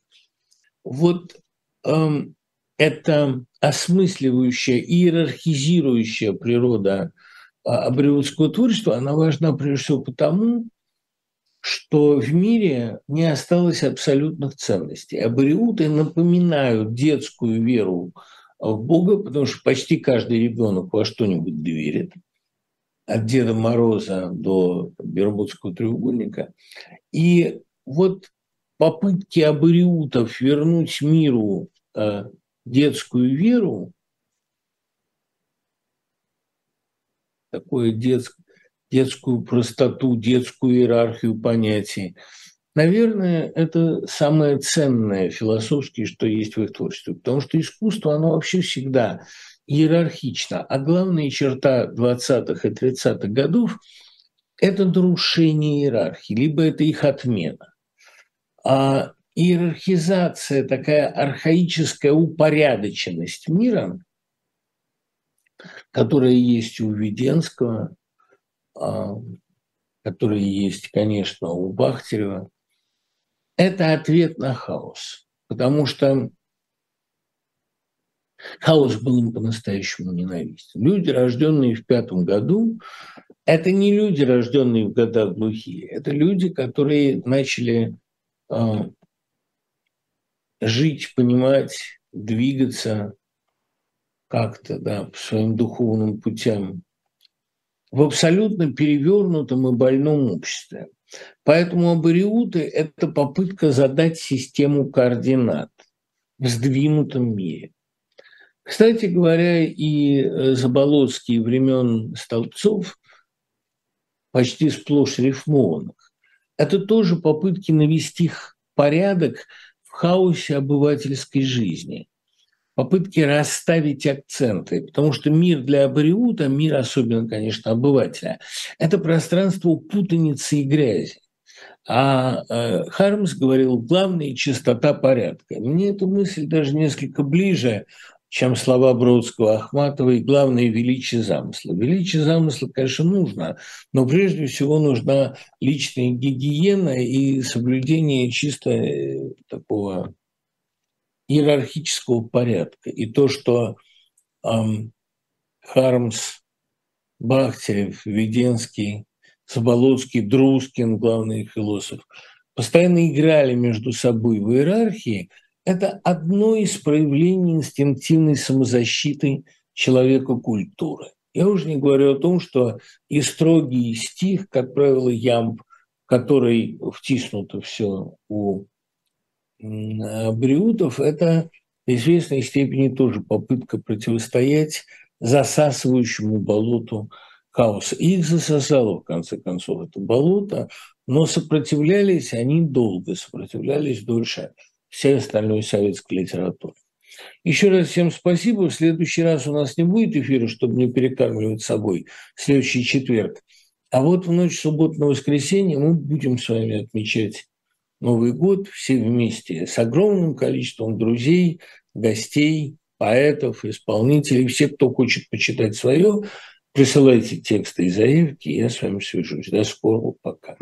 Вот эм, эта осмысливающая, иерархизирующая природа абориутского творчества, она важна прежде всего потому, что в мире не осталось абсолютных ценностей. Абориуты напоминают детскую веру в Бога, потому что почти каждый ребенок во что-нибудь верит, от Деда Мороза до Бермудского треугольника. И вот попытки абориутов вернуть миру э, детскую веру такую детск, детскую простоту, детскую иерархию понятий. Наверное, это самое ценное философски, что есть в их творчестве, потому что искусство, оно вообще всегда иерархично. А главная черта 20-х и 30-х годов – это нарушение иерархии, либо это их отмена. А иерархизация, такая архаическая упорядоченность мира – которая есть у Веденского, а, которая есть, конечно, у Бахтерева, это ответ на хаос. Потому что хаос был им по-настоящему ненавистен. Люди, рожденные в пятом году, это не люди, рожденные в годах глухие, это люди, которые начали э, жить, понимать, двигаться как-то, да, по своим духовным путям в абсолютно перевернутом и больном обществе. Поэтому абориуты – это попытка задать систему координат в сдвинутом мире. Кстати говоря, и э, Заболоцкие времен Столбцов почти сплошь рифмованных. Это тоже попытки навести порядок в хаосе обывательской жизни – попытки расставить акценты, потому что мир для Абориута, мир особенно, конечно, обывателя, это пространство путаницы и грязи. А э, Хармс говорил, главное – чистота порядка. Мне эта мысль даже несколько ближе, чем слова Бродского, Ахматова и, главное, величие замысла. Величие замысла, конечно, нужно, но прежде всего нужна личная гигиена и соблюдение чисто э, такого иерархического порядка. И то, что эм, Хармс, Бахтерев, Веденский, Заболоцкий, Друскин, главный философ, постоянно играли между собой в иерархии – это одно из проявлений инстинктивной самозащиты человека культуры. Я уже не говорю о том, что и строгий стих, как правило, ямб, который втиснуто все у Бриутов, это в известной степени тоже попытка противостоять засасывающему болоту хаоса. Их засосало, в конце концов, это болото, но сопротивлялись они долго, сопротивлялись дольше всей остальной советской литературы. Еще раз всем спасибо. В следующий раз у нас не будет эфира, чтобы не перекармливать собой. Следующий четверг. А вот в ночь субботы на воскресенье мы будем с вами отмечать Новый год все вместе с огромным количеством друзей, гостей, поэтов, исполнителей, все, кто хочет почитать свое, присылайте тексты и заявки, я с вами свяжусь. До скорого, пока.